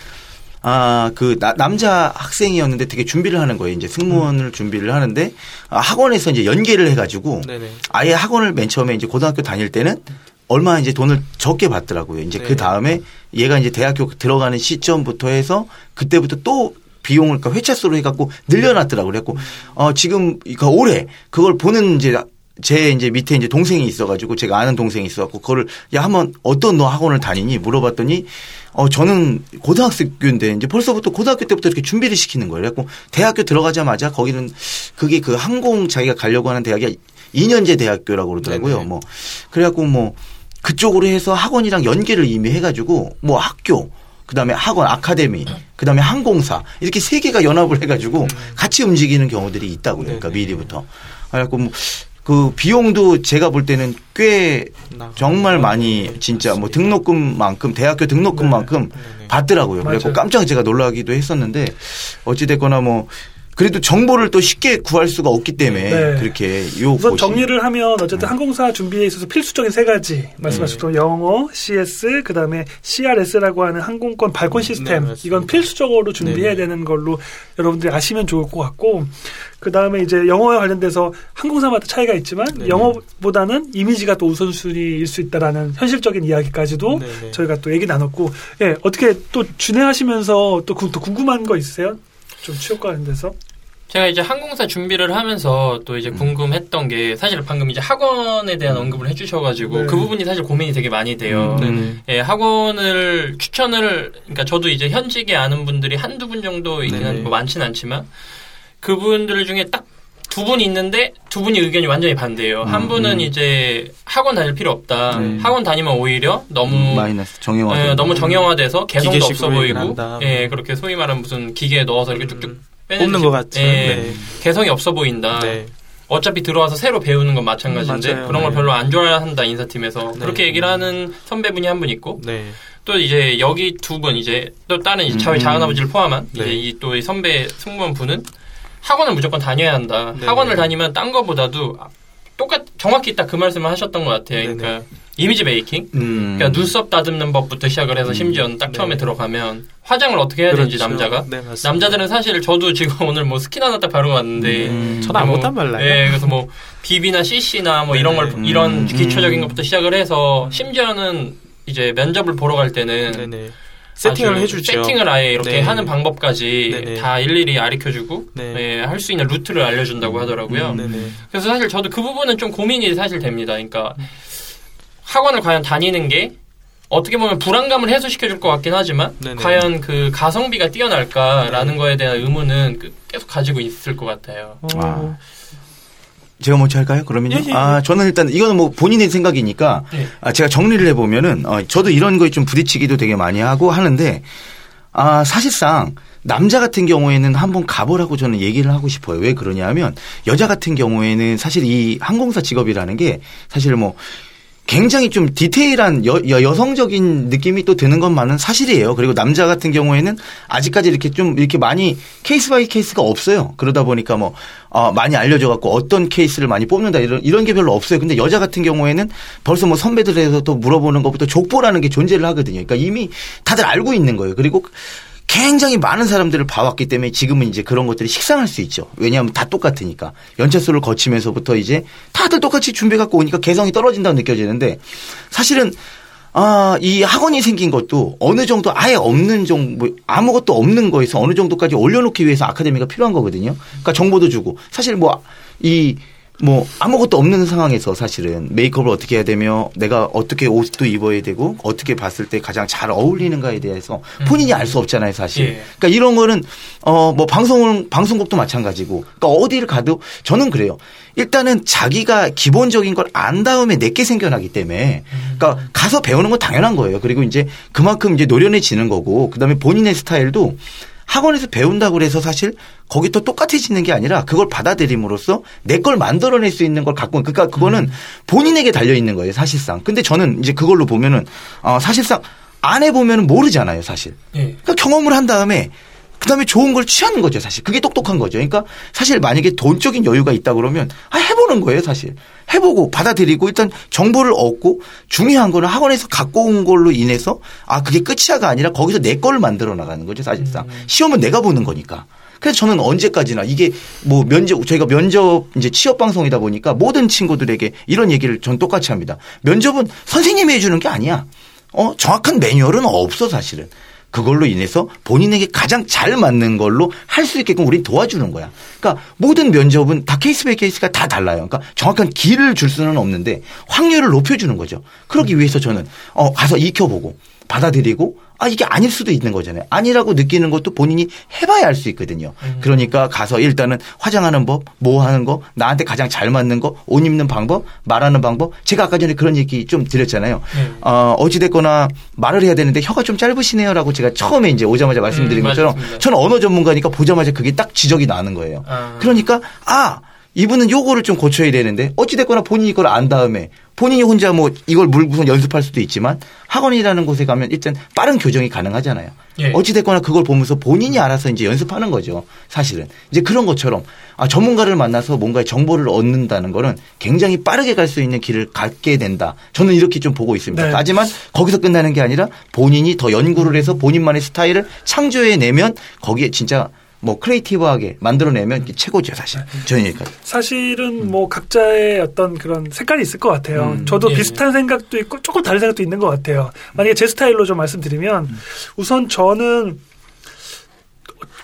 아그 남자 학생이었는데 되게 준비를 하는 거예요. 이제 승무원을 준비를 하는데 아, 학원에서 이제 연계를 해가지고 네네. 아예 학원을 맨 처음에 이제 고등학교 다닐 때는 얼마 이제 돈을 적게 받더라고요. 이제 네. 그 다음에 얘가 이제 대학교 들어가는 시점부터 해서 그때부터 또 비용을 그러니까 회차수로 해갖고 늘려놨더라고요. 그래갖고 어 지금 그 올해 그걸 보는 이제 제 이제 밑에 이제 동생이 있어가지고 제가 아는 동생이 있어갖고 그거를 야 한번 어떤 너 학원을 다니니 물어봤더니 어 저는 고등학생인데 이제 벌써부터 고등학교 때부터 이렇게 준비를 시키는 거예요. 그래갖고 대학교 들어가자마자 거기는 그게 그 항공 자기가 가려고 하는 대학이 2년제 대학교라고 그러더라고요. 네네. 뭐 그래갖고 뭐 그쪽으로 해서 학원이랑 연계를 이미 해가지고 뭐 학교 그다음에 학원 아카데미 그다음에 항공사 이렇게 세 개가 연합을 해가지고 같이 움직이는 경우들이 있다고요. 그러니까 음. 미리부터. 그래갖고 뭐 그 비용도 제가 볼 때는 꽤. 정말 많이 네, 진짜 뭐. 등록금만큼 대학교 등록금만큼 네네. 받더라고요. 그래서. 깜짝 제가 놀라기도 했었는데 어찌 됐거나 뭐 그래도 정보를 또 쉽게 구할 수가 없기 때문에 네. 그렇게 요 우선 곳이- 정리를 하면 어쨌든 네. 항공사 준비에 있어서 필수적인 세 가지 말씀하셨던 영어, CS, 그다음에 CRS라고 하는 항공권 발권 시스템 맞습니다. 이건 필수적으로 준비해야 네. 되는 걸로 여러분들이 아시면 좋을 것 같고 그다음에 이제 영어에 관련돼서 항공사마다 차이가 있지만 네. 영어보다는 이미지가 또 우선순위일 수 있다라는 현실적인 이야기까지도 네, 네. 저희가 또 얘기 나눴고 예 어떻게 또 진행하시면서 또, 구- 또 궁금한 거 있으세요? 좀 취업 관련돼서 제가 이제 항공사 준비를 하면서 또 음. 이제 궁금했던 게 사실 방금 이제 학원에 대한 언급을 해주셔가지고 네. 그 부분이 사실 고민이 되게 많이 돼요. 음. 예, 학원을 추천을 그러니까 저도 이제 현직에 아는 분들이 한두 분 정도. 한데 뭐 많지는 않지만 그분들 중에 딱 두 분이 있는데 두 분이 의견이 완전히 반대예요. 한 음, 분은 음. 이제 학원 다닐 필요 없다. 네. 학원 다니면 오히려 너무 마이너스 정형화. 예, 너무 정형화돼서 개성도 없어 보이고. 예, 그렇게 소위 말하는 무슨 기계에 넣어서 이렇게 쭉쭉 음. 빼내듯이, 뽑는 것 같죠. 예, 네. 개성이 없어 보인다. 네. 어차피 들어와서 새로 배우는 건 마찬가지인데 맞아요. 그런 걸 네. 별로 안 좋아한다 인사팀에서 네. 그렇게 얘기를 하는 선배분이 한 분 있고 네. 또 이제 여기 두 분 이제 또 다른 이제 음. 저희 작은 아버지를 포함한 네. 이제 이또이 선배 승무원 분은 학원을 무조건 다녀야 한다. 네. 학원을 다니면 딴 거보다도 똑같 정확히 딱 그 말씀을 하셨던 것 같아요. 네, 그러니까 image making. 음. 그러니까 눈썹 다듬는 법부터 시작을 해서 심지어는 딱 네. 처음에 들어가면 화장을 어떻게 해야 되는지 그렇죠. 남자가 네, 맞습니다. 남자들은 사실 저도 지금 오늘 뭐 스킨 하나 딱 바르고 왔는데 음. 저는 아무것도 안 발라요. 예, 그래서 뭐 BB나 CC나 뭐 이런 걸 음. 이런 기초적인 음. 것부터 시작을 해서 심지어는 이제 면접을 보러 갈 때는 네네. 세팅을 아주 해주죠. 세팅을 아예 이렇게 네. 하는 방법까지 네네. 다 일일이 가르쳐주고 네. 예, 할수 있는 루트를 알려준다고 하더라고요. 음. 네네. 그래서 사실 저도 그 부분은 좀 고민이 사실 됩니다. 그러니까 음. 학원을 과연 다니는 게 어떻게 보면 불안감을 해소시켜 줄 것 같긴 하지만 네네. 과연 그 가성비가 뛰어날까라는 거에 대한 의문은 그- 계속 가지고 있을 것 같아요. 어, 아. 제가 먼저 할까요? 그러면요. 예, 예, 예. 아, 저는 일단 이거는 뭐 본인의 생각이니까 예. 아, 제가 정리를 해보면은 어, 저도 이런 거에 좀 부딪히기도 되게 많이 하고 하는데 아, 사실상 남자 같은 경우에는 한번 가보라고 저는 얘기를 하고 싶어요. 왜 그러냐 하면 여자 같은 경우에는 사실 이 항공사 직업이라는 게 사실 뭐 굉장히 좀 디테일한 여, 여, 성적인 느낌이 또 드는 것만은 사실이에요. 그리고 남자 같은 경우에는 아직까지 이렇게 좀 이렇게 많이 case by case가 없어요. 그러다 보니까 뭐, 어, 많이 알려져 갖고 어떤 케이스를 많이 뽑는다 이런, 이런 게 별로 없어요. 근데 여자 같은 경우에는 벌써 뭐 선배들에서 또 물어보는 것부터 족보라는 게 존재를 하거든요. 그러니까 이미 다들 알고 있는 거예요. 그리고 굉장히 많은 사람들을 봐왔기 때문에 지금은 이제 그런 것들이 식상할 수 있죠. 왜냐하면 다 똑같으니까. 연차수를 거치면서부터 이제 다들 똑같이 준비해갖고 오니까 개성이 떨어진다고 느껴지는데 사실은 아, 이 학원이 생긴 것도 어느 정도 아예 없는 정도, 아무것도 없는 거에서 어느 정도까지 올려놓기 위해서 아카데미가 필요한 거거든요. 그러니까 정보도 주고. 사실 뭐, 이, 뭐, 아무것도 없는 상황에서 사실은 메이크업을 어떻게 해야 되며 내가 어떻게 옷도 입어야 되고 어떻게 봤을 때 가장 잘 어울리는가에 대해서 본인이 알 수 없잖아요, 사실. 예. 그러니까 이런 거는 어, 뭐 방송은, 방송국도 마찬가지고. 그러니까 어디를 가도 저는 그래요. 일단은 자기가 기본적인 걸 안 다음에 내게 생겨나기 때문에 그러니까 가서 배우는 건 당연한 거예요. 그리고 이제 그만큼 이제 노련해지는 거고 그다음에 본인의 스타일도 학원에서 배운다고 그래서 사실 거기 또 똑같아지는 게 아니라 그걸 받아들임으로써 내 걸 만들어낼 수 있는 걸 갖고 그러니까 그거는 본인에게 달려 있는 거예요 사실상. 근데 저는 이제 그걸로 보면은 어, 사실상 안 해보면 모르잖아요 사실. 예. 그러니까 경험을 한 다음에 그다음에 좋은 걸 취하는 거죠, 사실. 그게 똑똑한 거죠. 그러니까 사실 만약에 돈적인 여유가 있다 그러면 아, 해보는 거예요, 사실. 해보고 받아들이고 일단 정보를 얻고 중요한 거는 학원에서 갖고 온 걸로 인해서 아, 그게 끝이야가 아니라 거기서 내 거를 만들어 나가는 거죠, 사실상. 시험은 내가 보는 거니까. 그래서 저는 언제까지나 이게 뭐 면접 저희가 면접 이제 취업 방송이다 보니까 모든 친구들에게 이런 얘기를 전 똑같이 합니다. 면접은 선생님이 해주는 게 아니야. 어 정확한 매뉴얼은 없어 사실은. 그걸로 인해서 본인에게 가장 잘 맞는 걸로 할 수 있게끔 우리 도와주는 거야. 그러니까 모든 면접은 다 case by case가 다 달라요. 그러니까 정확한 길을 줄 수는 없는데 확률을 높여주는 거죠. 그러기 위해서 저는 어 가서 익혀보고 받아들이고 아 이게 아닐 수도 있는 거잖아요. 아니라고 느끼는 것도 본인이 해봐야 알 수 있거든요. 그러니까 가서 일단은 화장하는 법, 뭐 하는 거, 나한테 가장 잘 맞는 거, 옷 입는 방법, 말하는 방법. 제가 아까 전에 그런 얘기 좀 드렸잖아요. 네. 어, 어찌됐거나 말을 해야 되는데 혀가 좀 짧으시네요라고 제가 처음에 이제 오자마자 말씀드린 음, 것처럼 맞습니다. 저는 언어 전문가니까 보자마자 그게 딱 지적이 나는 거예요. 아. 그러니까 아 이분은 요거를 좀 고쳐야 되는데 어찌됐거나 본인이 그걸 안 다음에 본인이 혼자 뭐 이걸 물고서 연습할 수도 있지만 학원이라는 곳에 가면 일단 빠른 교정이 가능하잖아요. 예. 어찌됐거나 그걸 보면서 본인이 알아서 이제 연습하는 거죠. 사실은. 이제 그런 것처럼 아, 전문가를 만나서 뭔가 정보를 얻는다는 거는 굉장히 빠르게 갈 수 있는 길을 갖게 된다. 저는 이렇게 좀 보고 있습니다. 네. 하지만 거기서 끝나는 게 아니라 본인이 더 연구를 해서 본인만의 스타일을 창조해내면 거기에 진짜 뭐 크리에이티브하게 만들어내면 최고죠, 사실. 저는 여기까지. 사실은 뭐 각자의 어떤 그런 색깔이 있을 것 같아요. 음. 저도 예. 비슷한 생각도 있고 조금 다른 생각도 있는 것 같아요. 만약에 제 스타일로 좀 말씀드리면 우선 저는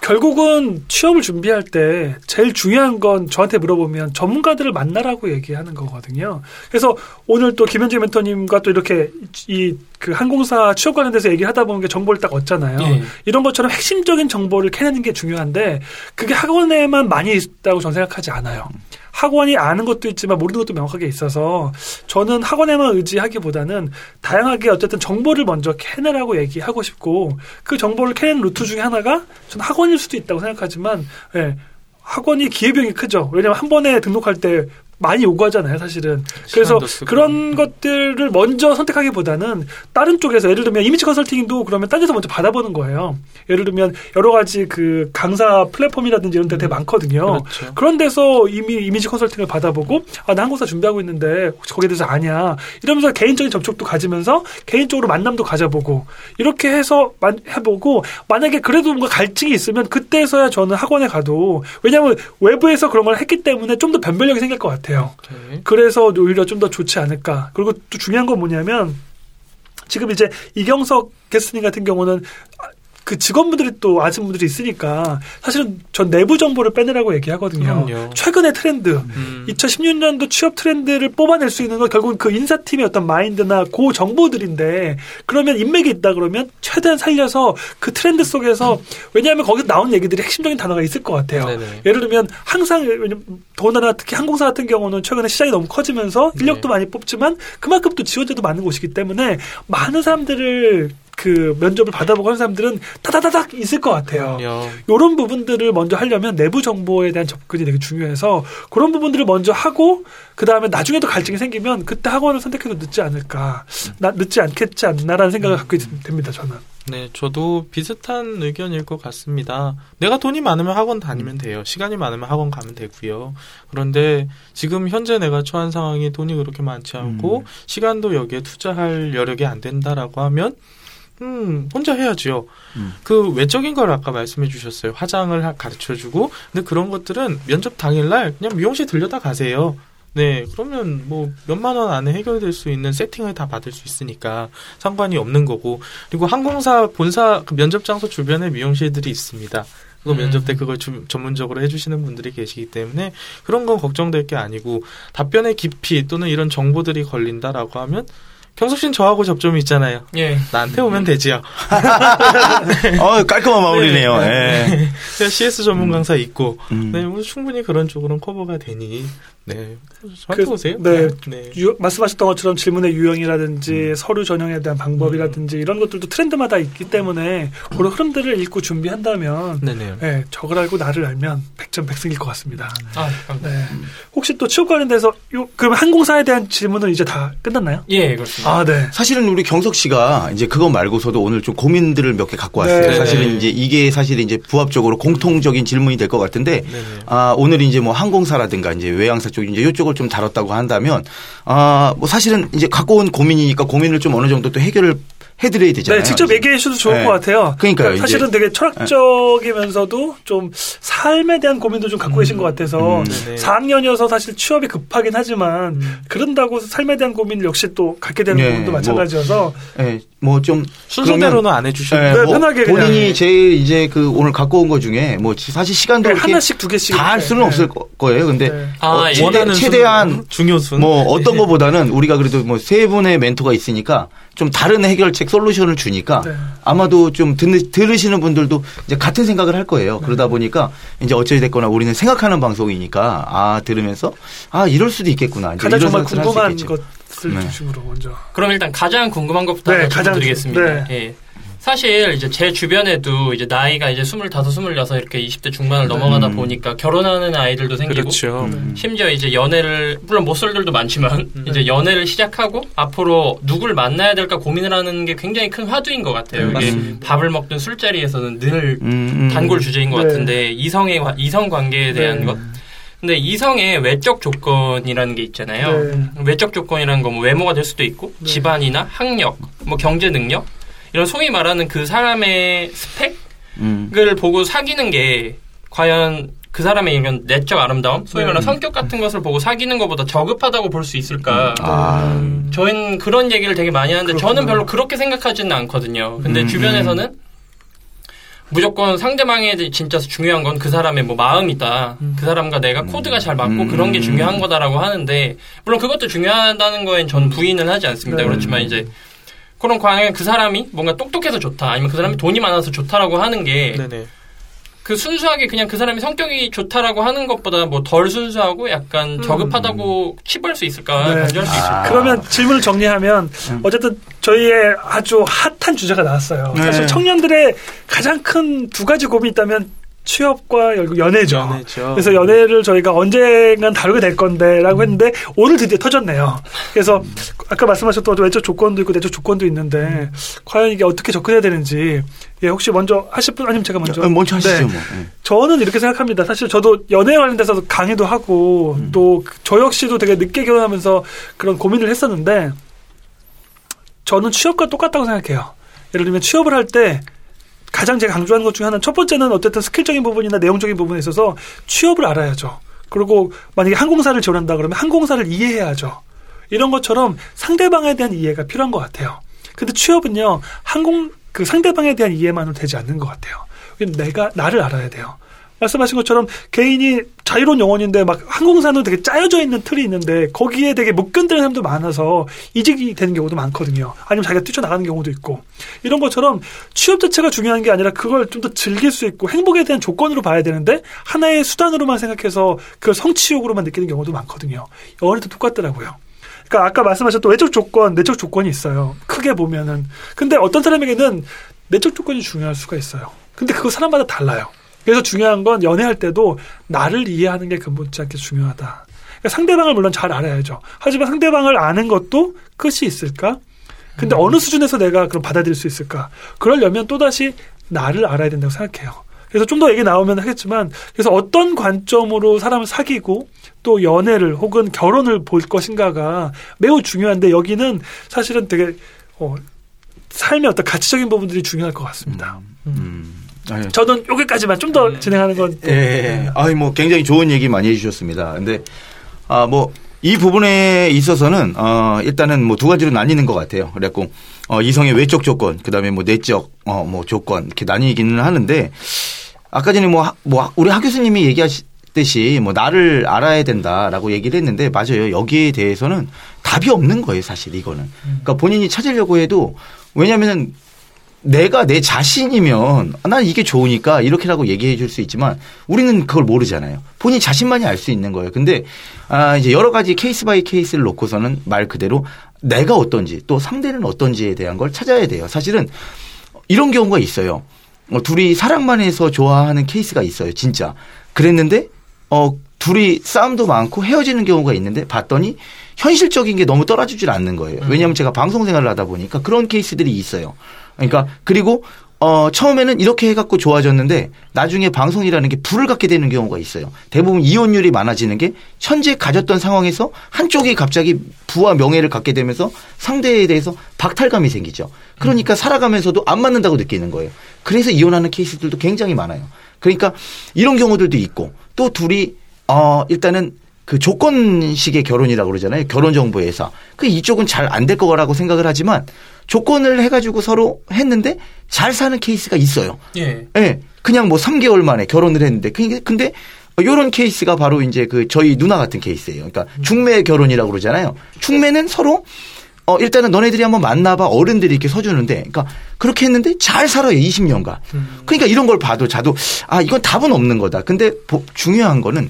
결국은 취업을 준비할 때 제일 중요한 건 저한테 물어보면 전문가들을 만나라고 얘기하는 거거든요. 그래서 오늘 또 김현재 멘토님과 또 이렇게 이 그 항공사 취업 관련돼서 얘기를 하다 보면 정보를 딱 얻잖아요. 예. 이런 것처럼 핵심적인 정보를 캐내는 게 중요한데 그게 학원에만 많이 있다고 저는 생각하지 않아요. 학원이 아는 것도 있지만 모르는 것도 명확하게 있어서 저는 학원에만 의지하기보다는 다양하게 어쨌든 정보를 먼저 캐내라고 얘기하고 싶고 그 정보를 캐내는 루트 중에 하나가 저는 학원일 수도 있다고 생각하지만 예, 학원이 기회비용이 크죠. 왜냐하면 한 번에 등록할 때 많이 요구하잖아요, 사실은. 그래서 시간도 쓰고. 그런 것들을 먼저 선택하기보다는 다른 쪽에서 예를 들면 이미지 컨설팅도 그러면 딴 데서 먼저 받아보는 거예요. 예를 들면 여러 가지 그 강사 플랫폼이라든지 이런 데 되게 많거든요. 그렇죠. 그런 데서 이미 이미지 컨설팅을 받아보고 아, 나 항공사 준비하고 있는데 혹시 거기에 대해서 아냐 이러면서 개인적인 접촉도 가지면서 개인적으로 만남도 가져보고 이렇게 해서 만- 해보고 만약에 그래도 뭔가 갈증이 있으면 그때서야 저는 학원에 가도 왜냐하면 외부에서 그런 걸 했기 때문에 좀 더 변별력이 생길 것 같아요. 오케이. 그래서 오히려 좀 더 좋지 않을까. 그리고 또 중요한 건 뭐냐면 지금 이제 이경석 게스트님 같은 경우는 그 직원분들이 또 아시는 분들이 있으니까 사실은 전 내부 정보를 빼내라고 얘기하거든요. 그럼요. 최근의 트렌드, 음. 2016년도 취업 트렌드를 뽑아낼 수 있는 건 결국은 그 인사팀의 어떤 마인드나 그 정보들인데 그러면 인맥이 있다 그러면 최대한 살려서 그 트렌드 속에서 왜냐하면 거기서 나온 얘기들이 핵심적인 단어가 있을 것 같아요. 네네. 예를 들면 항상 더군다나 특히 항공사 같은 경우는 최근에 시장이 너무 커지면서 인력도 네. 많이 뽑지만 그만큼 또 지원자도 많은 곳이기 때문에 많은 사람들을 그 면접을 받아보고 하는 사람들은 따다다닥 있을 것 같아요. 이런 부분들을 먼저 하려면 내부 정보에 대한 접근이 되게 중요해서 그런 부분들을 먼저 하고 그 다음에 나중에도 갈증이 생기면 그때 학원을 선택해도 늦지 않을까, 나, 늦지 않겠지 않나라는 생각을 갖고 있, 됩니다. 저는. 네, 저도 비슷한 의견일 것 같습니다. 내가 돈이 많으면 학원 다니면 돼요. 시간이 많으면 학원 가면 되고요. 그런데 지금 현재 내가 처한 상황이 돈이 그렇게 많지 않고 음. 시간도 여기에 투자할 여력이 안 된다라고 하면 음, 혼자 해야지요. 음. 그 외적인 걸 아까 말씀해 주셨어요. 화장을 가르쳐 주고. 근데 그런 것들은 면접 당일날 그냥 미용실 들려다 가세요. 네, 그러면 뭐 몇만 원 안에 해결될 수 있는 세팅을 다 받을 수 있으니까 상관이 없는 거고. 그리고 항공사 본사 그 면접 장소 주변에 미용실들이 있습니다. 그거 음. 면접 때 그걸 주- 전문적으로 해주시는 분들이 계시기 때문에 그런 건 걱정될 게 아니고 답변의 깊이 또는 이런 정보들이 걸린다라고 하면 경석 씨는 저하고 접점이 있잖아요. 예. 나한테 오면 되지요. 어, 깔끔한 마무리네요. 예. 제가 CS 전문 강사 있고, 음. 네, 뭐 충분히 그런 쪽으로는 커버가 되니, 네, 그- 오세요. 네. 네. 유- 말씀하셨던 것처럼 질문의 유형이라든지 음. 서류 전형에 대한 방법이라든지 이런 것들도 트렌드마다 있기 때문에 그런 흐름들을 읽고 준비한다면 네네. 네, 적을 알고 나를 알면 백전백승일 것 같습니다. 아, 감사합니다. 네. 혹시 또 취업 관련돼서 요, 그럼 항공사에 대한 질문은 이제 다 끝났나요? 예, 그렇습니다. 아, 네. 사실은 우리 경석 씨가 이제 그거 말고서도 오늘 좀 고민들을 몇 개 갖고 왔어요. 네. 사실은 네. 이제 이게 사실 이제 부합적으로 공통적인 질문이 될 것 같은데 네네. 아, 오늘 이제 뭐 항공사라든가 이제 외항사 쪽 이제 이쪽을 좀 다뤘다고 한다면 아, 뭐 사실은 이제 갖고 온 고민이니까 고민을 좀 어느 정도 또 해결을 해드려야 되잖아요. 네, 직접. 얘기해 주셔도 좋을 네. 것 같아요. 그러니까요, 사실은 이제. 되게 철학적이면서도 좀 삶에 대한 고민도 좀 갖고 계신 것 같아서 음, 네네. 4학년이어서 사실 취업이 급하긴 하지만 음. 그런다고 삶에 대한 고민을 역시 또 갖게 되는 네, 부분도 뭐, 마찬가지여서 예, 뭐 좀 순서대로는 안 예, 네, 뭐 편하게 그냥. 본인이 제일 이제 그 오늘 갖고 온 거 중에 뭐 사실 시간도 네, 하나씩 두 개씩 다할 이렇게. 수는 네. 없을 거- 거예요. 근데 네. 아, 어, 예. 최대, 원하는 최대한 순, 중요순. 뭐 어떤 네. 거보다는 우리가 그래도 뭐 세 분의 멘토가 있으니까 좀 다른 해결책 솔루션을 주니까 네. 아마도 좀 듣, 들으시는 분들도 이제 같은 생각을 할 거예요. 네. 그러다 보니까 이제 어찌 됐거나 우리는 생각하는 방송이니까 아 들으면서 아 이럴 수도 있겠구나. 이제 가장 이런 정말 궁금한 것을 네. 중심으로 먼저. 그럼 일단 가장 궁금한 것부터 네, 가장 질문드리겠습니다. 네. 예. 사실 이제 제 주변에도 이제 나이가 이제 25, 26 이렇게 20대 중반을 넘어가다 음. 보니까 결혼하는 아이들도 생기고 그렇죠. 심지어 이제 연애를 물론 못쏠들도 많지만 이제 연애를 시작하고 앞으로 누굴 만나야 될까 고민을 하는 게 굉장히 큰 화두인 것 같아요. 이게 맞습니다. 밥을 먹든 술자리에서는 늘 음, 음. 단골 주제인 것 네. 같은데 이성의 관- 이성 관계에 대한 네. 것. 근데 이성의 외적 조건이라는 게 있잖아요. 네. 외적 조건이라는 건뭐 외모가 될 수도 있고 네. 집안이나 학력, 뭐 경제 능력 이런 소위 말하는 그 사람의 스펙을 음. 보고 사귀는 게 과연 그 사람의 이런 내적 아름다움, 소위 네. 말하는 성격 같은 것을 보고 사귀는 것보다 저급하다고 볼 수 있을까? 아, 저희는 그런 얘기를 되게 많이 하는데 그렇구나. 저는 별로 그렇게 생각하지는 않거든요. 근데 음, 주변에서는 무조건 상대방에 대해 진짜 중요한 건 그 사람의 뭐 마음이다. 음. 그 사람과 내가 코드가 잘 맞고 음. 그런 게 중요한 거다라고 하는데 물론 그것도 중요하다는 거엔 전 부인은 하지 않습니다. 네. 그렇지만 이제 그런 과연 그 사람이 뭔가 똑똑해서 좋다 아니면 그 사람이 돈이 많아서 좋다라고 하는 게그네 네. 순수하게 그냥 그 사람이 성격이 좋다라고 하는 것보다 뭐 덜 순수하고 약간 저급하다고 치부할 수 있을까 네. 간주할 수 있을까 아. 그러면 질문을 정리하면 음. 어쨌든 저희의 아주 핫한 주제가 나왔어요. 네. 사실 청년들의 가장 큰 두 가지 고민이 있다면 취업과 결국 연애죠. 연애죠. 그래서 연애를 저희가 언젠간 다루게 될 건데라고 했는데 오늘 드디어 터졌네요. 그래서 아까 말씀하셨던 외적 조건도 있고 내적 조건도 있는데 과연 이게 어떻게 접근해야 되는지 예 혹시 먼저 하실 분 아니면 제가 먼저 어, 먼저 하시죠, 네. 뭐. 예. 저는 이렇게 생각합니다. 사실 저도 연애 관련돼서 강의도 하고 음. 또저 역시도 되게 늦게 결혼하면서 그런 고민을 했었는데 저는 취업과 똑같다고 생각해요. 예를 들면 취업을 할때 가장 제가 강조하는 것 중에 하나는 첫 번째는 어쨌든 스킬적인 부분이나 내용적인 부분에 있어서 취업을 알아야죠. 그리고 만약에 항공사를 지원한다 그러면 항공사를 이해해야죠. 이런 것처럼 상대방에 대한 이해가 필요한 것 같아요. 근데 취업은요, 항공, 그 상대방에 대한 이해만으로 되지 않는 것 같아요. 내가, 나를 알아야 돼요. 말씀하신 것처럼 개인이 자유로운 영혼인데 막 항공사는 되게 짜여져 있는 틀이 있는데 거기에 되게 묶근되는 사람도 많아서 이직이 되는 경우도 많거든요. 아니면 자기가 뛰쳐나가는 경우도 있고. 이런 것처럼 취업 자체가 중요한 게 아니라 그걸 좀 더 즐길 수 있고 행복에 대한 조건으로 봐야 되는데 하나의 수단으로만 생각해서 그걸 성취욕으로만 느끼는 경우도 많거든요. 연애도 똑같더라고요. 그러니까 아까 말씀하셨던 외적 조건, 내적 조건이 있어요. 크게 보면은. 근데 어떤 사람에게는 내적 조건이 중요할 수가 있어요. 근데 그거 사람마다 달라요. 그래서 중요한 건 연애할 때도 나를 이해하는 게 근본치 않게 중요하다. 그러니까 상대방을 물론 잘 알아야죠. 하지만 상대방을 아는 것도 끝이 있을까? 근데 어느 수준에서 내가 그럼 받아들일 수 있을까? 그러려면 또다시 나를 알아야 된다고 생각해요. 그래서 좀 더 얘기 나오면 하겠지만, 그래서 어떤 관점으로 사람을 사귀고 또 연애를 혹은 결혼을 볼 것인가가 매우 중요한데 여기는 사실은 되게 어, 삶의 어떤 가치적인 부분들이 중요할 것 같습니다. 음. 아유, 저는 여기까지만 좀 더 진행하는 건 또, 예, 예. 아이, 뭐, 굉장히 좋은 얘기 많이 해주셨습니다. 근데, 아, 뭐, 이 부분에 있어서는, 어, 일단은 뭐 두 가지로 나뉘는 것 같아요. 그래갖고, 어, 이성의 외적 조건, 그 다음에 뭐 내적, 어, 뭐 조건, 이렇게 나뉘기는 하는데, 아까 전에 뭐, 하- 뭐, 우리 하 교수님이 얘기하셨듯이 뭐, 나를 알아야 된다라고 얘기를 했는데, 맞아요. 여기에 대해서는 답이 없는 거예요, 사실 이거는. 그러니까 본인이 찾으려고 해도, 왜냐면은, 내가 내 자신이면 아, 난 이게 좋으니까 이렇게라고 얘기해 줄 수 있지만 우리는 그걸 모르잖아요. 본인 자신만이 알 수 있는 거예요. 근데 아 이제 여러 가지 case by case를 놓고서는 말 그대로 내가 어떤지 또 상대는 어떤지에 대한 걸 찾아야 돼요. 사실은 이런 경우가 있어요. 어, 둘이 사랑만 해서 좋아하는 케이스가 있어요. 진짜. 그랬는데 어 둘이 싸움도 많고 헤어지는 경우가 있는데 봤더니 현실적인 게 너무 떨어지질 않는 거예요. 왜냐하면 제가 방송 생활을 하다 보니까 그런 케이스들이 있어요. 그러니까 그리고 어 처음에는 이렇게 해갖고 좋아졌는데 나중에 방송이라는 게 불을 갖게 되는 경우가 있어요. 대부분 이혼율이 많아지는 게 현재 가졌던 상황에서 한쪽이 갑자기 부와 명예를 갖게 되면서 상대에 대해서 박탈감이 생기죠. 그러니까 살아가면서도 안 맞는다고 느끼는 거예요. 그래서 이혼하는 케이스들도 굉장히 많아요. 그러니까 이런 경우들도 있고 또 둘이 어 일단은 그 조건식의 결혼이라고 그러잖아요. 결혼정보회사. 그 이쪽은 잘 안 될 거라고 생각을 하지만 조건을 해가지고 서로 했는데 잘 사는 케이스가 있어요. 예. 예. 그냥 뭐 3개월 만에 결혼을 했는데. 그- 근데 요런 케이스가 바로 이제 그 저희 누나 같은 케이스예요. 그러니까 중매 결혼이라고 그러잖아요. 중매는 서로 어 일단은 너네들이 한번 만나봐 어른들이 이렇게 서주는데, 그러니까 그렇게 했는데 잘 살아요 20년간. 그러니까 이런 걸 봐도 저도 아 이건 답은 없는 거다. 근데 보- 중요한 거는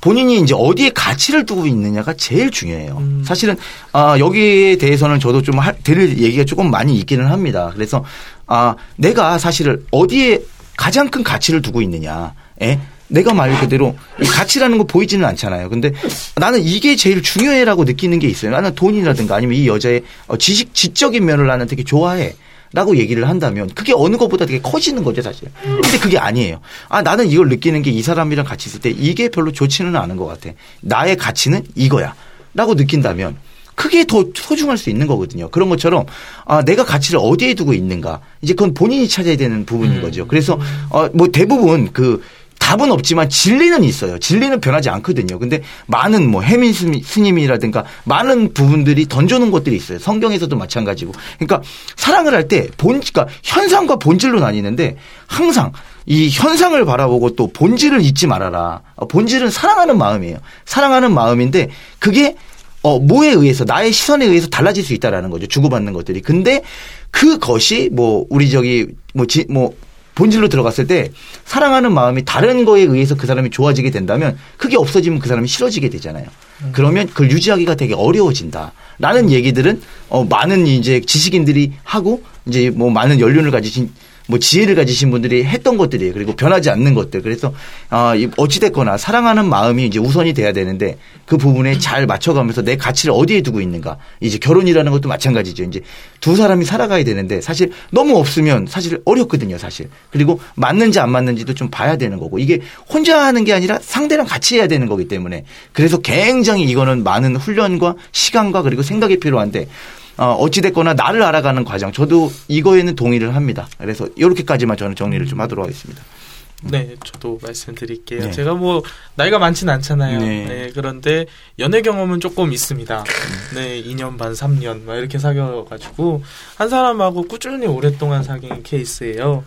본인이 이제 어디에 가치를 두고 있느냐가 제일 중요해요. 음. 사실은 아 여기에 대해서는 저도 좀 할, 드릴 얘기가 조금 많이 있기는 합니다. 그래서 아 내가 사실은 어디에 가장 큰 가치를 두고 있느냐. 에? 내가 말 그대로 이 가치라는 거 보이지는 않잖아요. 근데 나는 이게 제일 중요해라고 느끼는 게 있어요. 나는 돈이라든가 아니면 이 여자의 어, 지식 지적인 면을 나는 되게 좋아해. 라고 얘기를 한다면 그게 어느 것보다 되게 커지는 거죠 사실. 근데 그게 아니에요. 아 나는 이걸 느끼는 게 이 사람이랑 같이 있을 때 이게 별로 좋지는 않은 것 같아. 나의 가치는 이거야. 라고 느낀다면 그게 더 소중할 수 있는 거거든요. 그런 것처럼 아 내가 가치를 어디에 두고 있는가 이제 그건 본인이 찾아야 되는 부분인 거죠. 그래서 어 뭐 대부분 그 답은 없지만 진리는 있어요. 진리는 변하지 않거든요. 근데 많은 뭐 해민 스님이라든가 많은 부분들이 던져놓은 것들이 있어요. 성경에서도 마찬가지고. 그러니까 사랑을 할 때 본, 그러니까 현상과 본질로 나뉘는데 항상 이 현상을 바라보고 또 본질을 잊지 말아라. 본질은 사랑하는 마음이에요. 사랑하는 마음인데 그게 어, 뭐에 의해서, 나의 시선에 의해서 달라질 수 있다라는 거죠. 주고받는 것들이. 근데 그것이 뭐, 우리 저기, 뭐, 지, 뭐, 본질로 들어갔을 때 사랑하는 마음이 다른 거에 의해서 그 사람이 좋아지게 된다면 그게 없어지면 그 사람이 싫어지게 되잖아요. 그러면 그걸 유지하기가 되게 어려워진다. 라는 얘기들은 어 많은 이제 지식인들이 하고 이제 뭐 많은 연륜을 가지신 뭐 지혜를 가지신 분들이 했던 것들이에요. 그리고 변하지 않는 것들. 그래서 아 어찌됐거나 사랑하는 마음이 이제 우선이 돼야 되는데 그 부분에 잘 맞춰가면서 내 가치를 어디에 두고 있는가. 이제 결혼이라는 것도 마찬가지죠. 이제 두 사람이 살아가야 되는데 사실 너무 없으면 사실 어렵거든요. 사실. 그리고 맞는지 안 맞는지도 좀 봐야 되는 거고 이게 혼자 하는 게 아니라 상대랑 같이 해야 되는 거기 때문에 그래서 굉장히 이거는 많은 훈련과 시간과 그리고 생각이 필요한데 어, 어찌됐거나 나를 알아가는 과정. 저도 이거에는 동의를 합니다. 그래서 이렇게까지만 저는 정리를 좀 하도록 하겠습니다. 네, 저도 말씀드릴게요. 네. 제가 뭐 나이가 많진 않잖아요. 네. 네. 그런데 연애 경험은 조금 있습니다. 네, 2년 반, 3년 막 이렇게 사귀어가지고 한 사람하고 꾸준히 오랫동안 사귄 케이스예요.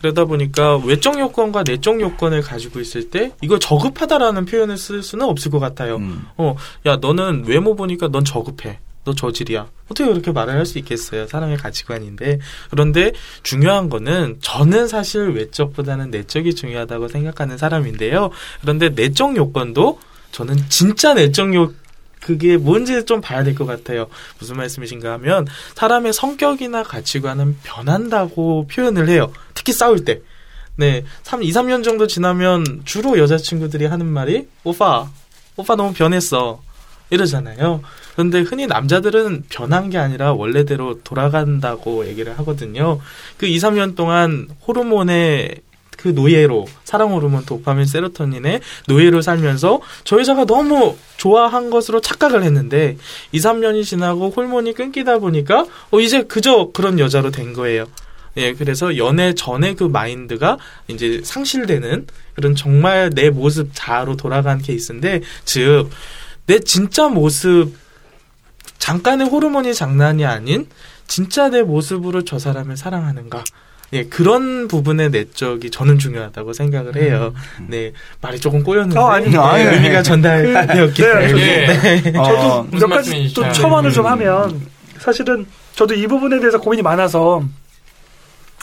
그러다 보니까 외적 요건과 내적 요건을 가지고 있을 때 이거 저급하다라는 표현을 쓸 수는 없을 것 같아요. 음. 어, 야 너는 외모 보니까 넌 저급해. 너 저질이야. 어떻게 그렇게 말을 할 수 있겠어요? 사람의 가치관인데. 그런데 중요한 거는 저는 사실 외적보다는 내적이 중요하다고 생각하는 사람인데요. 그런데 내적 요건도 저는 진짜 내적 요 그게 뭔지 좀 봐야 될 것 같아요. 무슨 말씀이신가 하면 사람의 성격이나 가치관은 변한다고 표현을 해요. 특히 싸울 때. 네. 3, 2, 3년 정도 지나면 주로 여자친구들이 하는 말이 오빠, 오빠 너무 변했어. 이러잖아요. 그런데 흔히 남자들은 변한 게 아니라 원래대로 돌아간다고 얘기를 하거든요. 그 2, 3년 동안 호르몬의 그 노예로 사랑 호르몬 도파민 세로토닌의 노예로 살면서 저 여자가 너무 좋아한 것으로 착각을 했는데 2, 3년이 지나고 호르몬이 끊기다 보니까 어 이제 그저 그런 여자로 된 거예요. 예, 그래서 연애 전에 그 마인드가 이제 상실되는 그런 정말 내 모습 자아로 돌아간 케이스인데 즉 내 진짜 모습 잠깐의 호르몬이 장난이 아닌 진짜 내 모습으로 저 사람을 사랑하는가 예, 그런 부분의 내적이 저는 중요하다고 생각을 해요. 네, 말이 조금 꼬였는데 어, 아니, 네, 아니, 아니. 의미가 전달되었기 네, 때문에 예. 어, 저도 몇 가지? 또 첨언을 좀 음. 하면 사실은 저도 이 부분에 대해서 고민이 많아서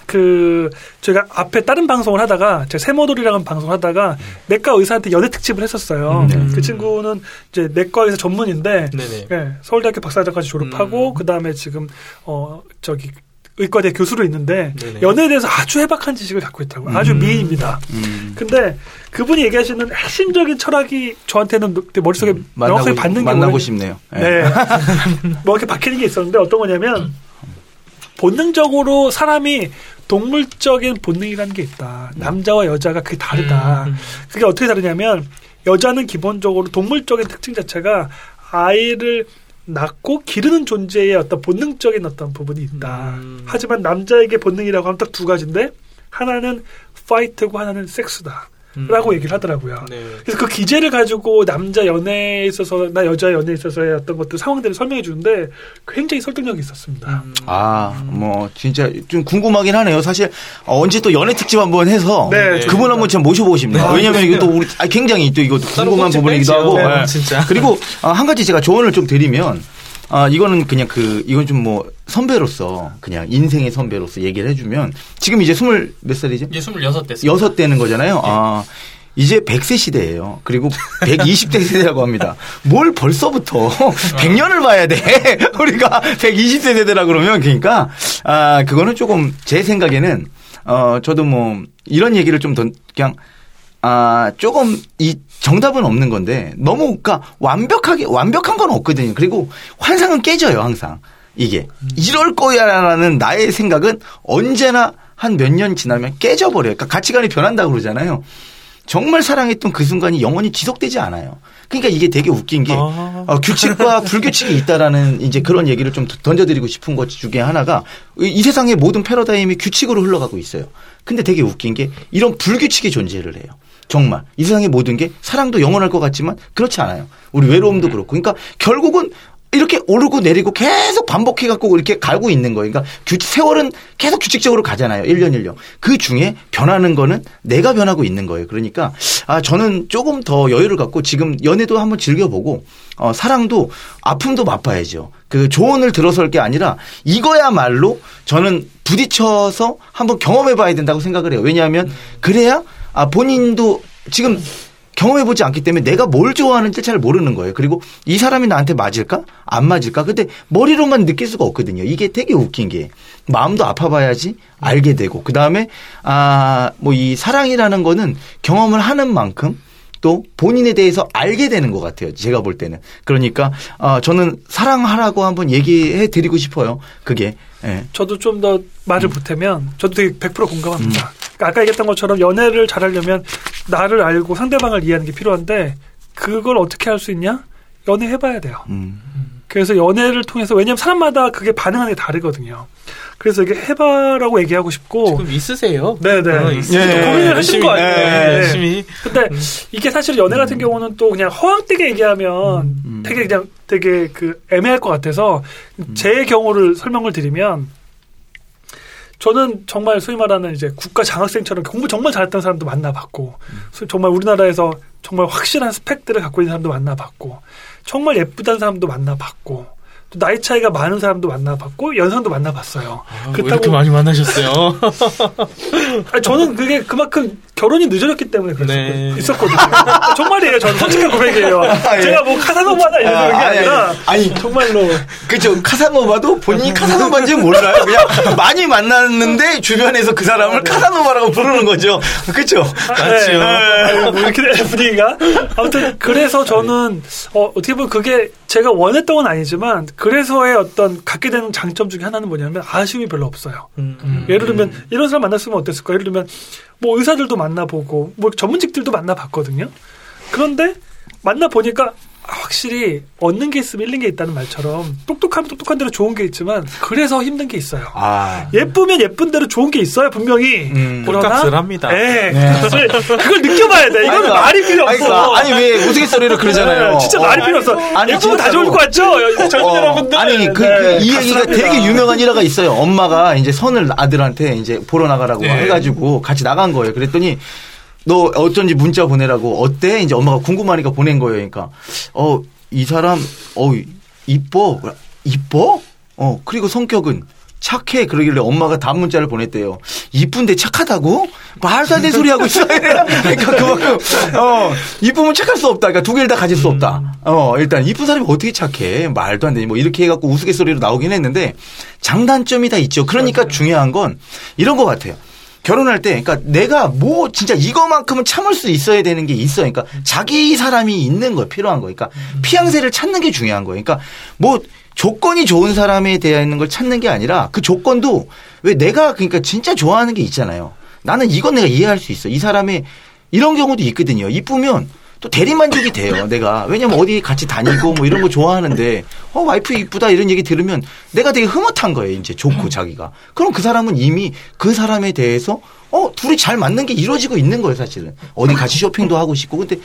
그 제가 앞에 다른 방송을 하다가 제가 세모돌이라는 방송을 하다가 내과 의사한테 연애 특집을 했었어요. 음. 그 친구는 이제 내과 의사 전문인데. 예, 서울대학교 박사과까지 졸업하고 음. 그 다음에 지금 어 저기 의과대 교수로 있는데 네네. 연애에 대해서 아주 해박한 지식을 갖고 있다고 요 아주 음. 미인입니다. 음. 근데 그분이 얘기하시는 핵심적인 철학이 저한테는 내 머릿속에 명확하게 만나고, 받는 게 만나고 싶네요. 예. 네. 뭐 이렇게 박히는 게 있었는데 어떤 거냐면 본능적으로 사람이 동물적인 본능이라는 게 있다. 남자와 여자가 그게 다르다. 음. 그게 어떻게 다르냐면 여자는 기본적으로 동물적인 특징 자체가 아이를 낳고 기르는 존재의 어떤 본능적인 어떤 부분이 있다. 음. 하지만 남자에게 본능이라고 하면 딱 두 가지인데 하나는 파이트고 하나는 섹스다. 음. 라고 얘기를 하더라고요. 네. 그래서 그 기제를 가지고 남자 연애에 있어서 나 여자 연애에 있어서의 어떤 것들 상황들을 설명해 주는데 굉장히 설득력이 있었습니다. 음. 아, 뭐 진짜 좀 궁금하긴 하네요. 사실 어, 언제 또 연애 특집 한번 해서 네, 그분 한번 좀 모셔보고 싶네요. 아, 왜냐하면 이것도 우리 아, 굉장히 또 이것도 궁금한 부분이기도. 하고 네, 예. 진짜. 그리고 아, 한 가지 제가 조언을 좀 드리면 아 이거는 그냥 그 이건 좀 뭐 선배로서 그냥 인생의 선배로서 얘기를 해주면 지금 이제 스물 몇 살이죠? 이제 26 됐어요. 여섯 되는 거잖아요. 아, 이제 100세 시대예요. 그리고 120대 세대라고 합니다. 뭘 벌써부터 100년을 봐야 돼. 우리가 120세 세대라 그러면 그러니까 아 그거는 조금 제 생각에는 어 저도 뭐 이런 얘기를 좀 더 그냥 아 조금 이 정답은 없는 건데 너무 그러니까 완벽하게 완벽한 건 없거든요. 그리고 환상은 깨져요 항상 이게 이럴 거야라는 나의 생각은 언제나 한 몇 년 지나면 깨져버려요. 그러니까 가치관이 변한다고 그러잖아요. 정말 사랑했던 그 순간이 영원히 지속되지 않아요. 그러니까 이게 되게 웃긴 게 아. 어, 규칙과 불규칙이 있다라는 이제 그런 얘기를 좀 던져드리고 싶은 것 중에 하나가 이, 이 세상의 모든 패러다임이 규칙으로 흘러가고 있어요. 근데 되게 웃긴 게 이런 불규칙이 존재를 해요. 정말 이 세상의 모든 게 사랑도 영원할 것 같지만 그렇지 않아요. 우리 외로움도 그렇고 그러니까 결국은 이렇게 오르고 내리고 계속 반복해 갖고 이렇게 가고 있는 거예요. 그러니까 규, 세월은 계속 규칙적으로 가잖아요. 1년 1년. 그 중에 변하는 거는 내가 변하고 있는 거예요. 그러니까 아 저는 조금 더 여유를 갖고 지금 연애도 한번 즐겨보고 어 사랑도 아픔도 맛봐야죠. 그 조언을 들어설 게 아니라 이거야말로 저는 부딪혀서 한번 경험해 봐야 된다고 생각을 해요. 왜냐하면 그래야 아 본인도 지금 경험해보지 않기 때문에 내가 뭘 좋아하는지 잘 모르는 거예요. 그리고 이 사람이 나한테 맞을까? 안 맞을까? 근데 머리로만 느낄 수가 없거든요. 이게 되게 웃긴 게 마음도 아파봐야지 알게 되고 그 다음에 아 뭐 이 사랑이라는 거는 경험을 하는 만큼 또 본인에 대해서 알게 되는 것 같아요. 제가 볼 때는 그러니까 아 저는 사랑하라고 한번 얘기해 드리고 싶어요. 그게 예. 저도 좀 더 말을 보태면 저도 되게 100% 공감합니다. 그러니까 아까 얘기했던 것처럼 연애를 잘하려면 나를 알고 상대방을 이해하는 게 필요한데 그걸 어떻게 할 수 있냐? 연애 해봐야 돼요. 음. 그래서 연애를 통해서 왜냐하면 사람마다 그게 반응하는 게 다르거든요. 그래서 이게 해봐라고 얘기하고 싶고 지금 있으세요? 네네. 어, 있으세요. 예, 고민을 하신 거 아니에요. 예, 네. 열심히. 근데 이게 사실 연애 같은 경우는 또 그냥 허황되게 얘기하면 음. 되게 그냥 되게 그 애매할 것 같아서 제 경우를 설명을 드리면 저는 정말 소위 말하는 이제 국가 장학생처럼 공부 정말 잘했던 사람도 만나봤고 소- 정말 우리나라에서 정말 확실한 스펙들을 갖고 있는 사람도 만나봤고 정말 예쁘다는 사람도 만나봤고 또 나이 차이가 많은 사람도 만나봤고 연상도 만나봤어요. 아, 왜 이렇게 많이 만나셨어요? 저는 그게 그만큼 결혼이 늦어졌기 때문에 그랬 네. 있었거든요. 정말이에요. 저는 솔직한 고백이에요. 예. 제가 뭐 카사노바나 이런 아, 게 아니, 아니라 아니. 정말로 그죠. 카사노바도 본인이 카사노바인지 몰라요. 그냥 많이 만났는데 주변에서 그 사람을 카사노바라고 부르는 거죠. 그죠. 맞죠. 네. 아니, 뭐 이렇게 된 분위기가 아무튼 그래서 저는 어, 어떻게 보면 그게 제가 원했던 건 아니지만 그래서의 어떤 갖게 되는 장점 중에 하나는 뭐냐면 아쉬움이 별로 없어요. 음. 예를 들면 이런 사람 만났으면 어땠을까? 예를 들면 뭐 의사들도 만나보고 뭐 전문직들도 만나봤거든요. 그런데 만나 보니까 확실히 얻는 게 있으면 잃는 게 있다는 말처럼 똑똑하면 똑똑한 대로 좋은 게 있지만 그래서 힘든 게 있어요. 아. 예쁘면 예쁜 대로 좋은 게 있어요 분명히. 음. 그러나 꼴값을 합니다. 네. 네. 그걸, 그걸 느껴봐야 돼. 이건 아니, 말이 필요 아니, 없어. 아니, 왜 우스갯소리를 그러잖아요. 네, 진짜 어. 말이 필요 없어. 아니, 예쁘면 다. 좋을 것 같죠? 젊은 어, 여러분들. 아니 그, 네, 그이 얘기가. 되게 유명한 일화가 있어요. 엄마가 이제 선을 아들한테 이제 보러 나가라고 네. 해가지고 같이 나간 거예요. 그랬더니 너 어쩐지 문자 보내라고 어때? 이제 엄마가 궁금하니까 보낸 거예요. 그러니까 어 이 사람 어 이뻐 이뻐 어 그리고 성격은 착해 그러길래 엄마가 답 문자를 보냈대요. 이쁜데 착하다고? 말도 안 되는 소리 하고 있어. 그러니까 그만큼 어 이쁘면 착할 수 없다. 그러니까 두 개를 다 가질 수 없다. 어 일단 이쁜 사람이 어떻게 착해? 말도 안 되니 뭐 이렇게 해갖고 우스갯소리로 나오긴 했는데 장단점이 다 있죠. 그러니까 중요한 건 이런 것 같아요. 결혼할 때, 그러니까 내가 뭐 진짜 이거만큼은 참을 수 있어야 되는 게 있어. 그러니까 자기 사람이 있는 거 필요한 거. 그러니까 피양새를 찾는 게 중요한 거예요. 그러니까 뭐 조건이 좋은 사람에 있는 걸 찾는 게 아니라 그 조건도 왜 내가 그러니까 진짜 좋아하는 게 있잖아요. 나는 이건 내가 이해할 수 있어. 이 사람의 이런 경우도 있거든요. 이쁘면 또 대리만족이 돼요. 내가 왜냐면 어디 같이 다니고 뭐 이런 거 좋아하는데 어 와이프 이쁘다 이런 얘기 들으면 내가 되게 흐뭇한 거예요. 이제 좋고 자기가. 그럼 그 사람은 이미 그 사람에 대해서 어 둘이 잘 맞는 게 이루어지고 있는 거예요. 사실은 어디 같이 쇼핑도 하고 싶고 근데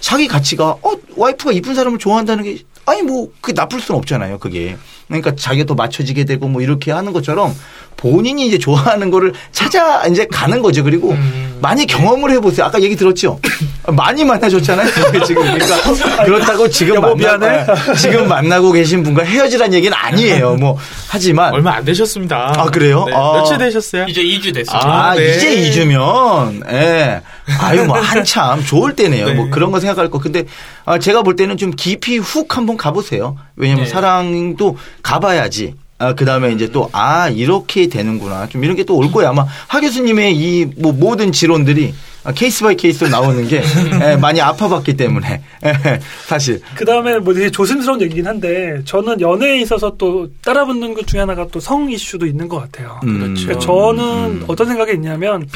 자기 가치가 어 와이프가 이쁜 사람을 좋아한다는 게 아니 뭐 그게 나쁠 수는 없잖아요. 그게 그러니까 자기가 또 맞춰지게 되고 뭐 이렇게 하는 것처럼 본인이 이제 좋아하는 거를 찾아 이제 가는 거죠. 그리고 많이 경험을 해보세요. 아까 얘기 들었죠. 많이 만나줬잖아요. 지금 그러니까 그렇다고 지금 여보, 만나, 미안해. 지금 만나고 계신 분과 헤어지란 얘기는 아니에요. 뭐 하지만 얼마 안 되셨습니다. 아, 그래요? 네, 아. 며칠 되셨어요? 이제 2주 됐어요. 아, 아, 네. 이제 2주면, 예. 아유 뭐 한참 좋을 때네요. 네. 뭐 그런 거 생각할 거. 근데 아, 제가 볼 때는 좀 깊이 훅 한번 가보세요. 왜냐면 네. 사랑도 가봐야지. 아, 그 다음에 이제 또, 아, 이렇게 되는구나. 좀 이런 게 또 올 거예요. 아마 하 교수님의 이 뭐 모든 지론들이 아, case by case로 나오는 게 예, 많이 아파봤기 때문에. 예, 사실. 그 다음에 뭐 되게 조심스러운 얘기긴 한데 저는 연애에 있어서 또 따라붙는 것 중에 하나가 또 성 이슈도 있는 것 같아요. 음, 그러니까 저는 음. 어떤 생각이 있냐면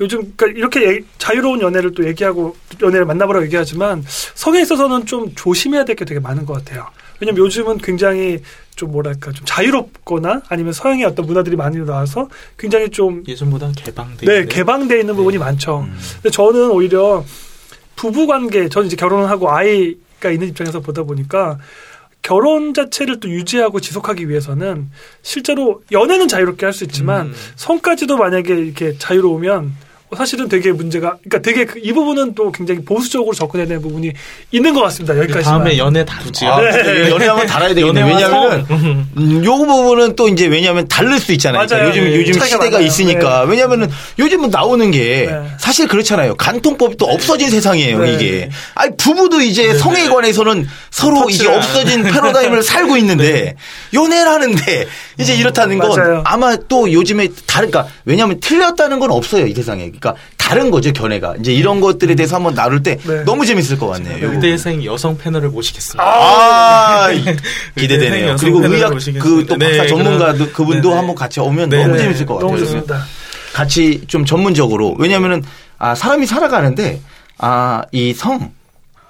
요즘 그러니까 이렇게 자유로운 연애를 또 얘기하고 연애를 만나보라고 얘기하지만 성에 있어서는 좀 조심해야 될 게 되게 많은 것 같아요. 왜냐면 요즘은 굉장히 좀 뭐랄까 좀 자유롭거나 아니면 서양의 어떤 문화들이 많이 나와서 굉장히 좀 예전보다 개방돼. 네, 있는. 개방되어 있는 부분이 많죠. 음. 근데 저는 오히려 부부 관계, 저는 이제 결혼을 하고 아이가 있는 입장에서 보다 보니까 결혼 자체를 또 유지하고 지속하기 위해서는 실제로 연애는 자유롭게 할 수 있지만 음. 성까지도 만약에 이렇게 자유로우면 사실은 되게 문제가, 그러니까 되게 그이 부분은 또 굉장히 보수적으로 접근해야 되는 부분이 있는 것 같습니다. 여기까지만. 다음에 연애 다루지요. 아, 연애하면 달아야 되겠네. 왜냐면은, 음, 요 부분은 또 이제 왜냐하면 다를 수 있잖아요. 그러니까. 요즘, 예, 요즘 시대가 많아요. 있으니까. 네. 왜냐면은 요즘은 나오는 게 네. 사실 그렇잖아요. 간통법이 또 없어진 세상이에요, 네. 이게. 아니, 부부도 이제 성에 관해서는 서로 터치를 이게 안 없어진 패러다임을 살고 있는데 연애를 하는데 이제 이렇다는 건 맞아요. 아마 또 요즘에 다른, 그러니까 왜냐하면 틀렸다는 건 없어요, 이 세상에. 그러니까 다른 거죠, 견해가. 이제 이런 것들에 대해서 한번 나눌 때 네. 너무 재밌을 것 같네요. 요 의대생 여성 패널을 모시겠습니다. 아, 의대생 기대되네요. 여성 그리고 의학. 그 또 박사 네, 전문가도 그런- 그분도 네, 네. 한번 같이 오면 네, 너무 네. 재밌을 것 같아요. 너무. 좋습니다. 같이 좀 전문적으로 왜냐면은 아 사람이 살아가는데 아 이 성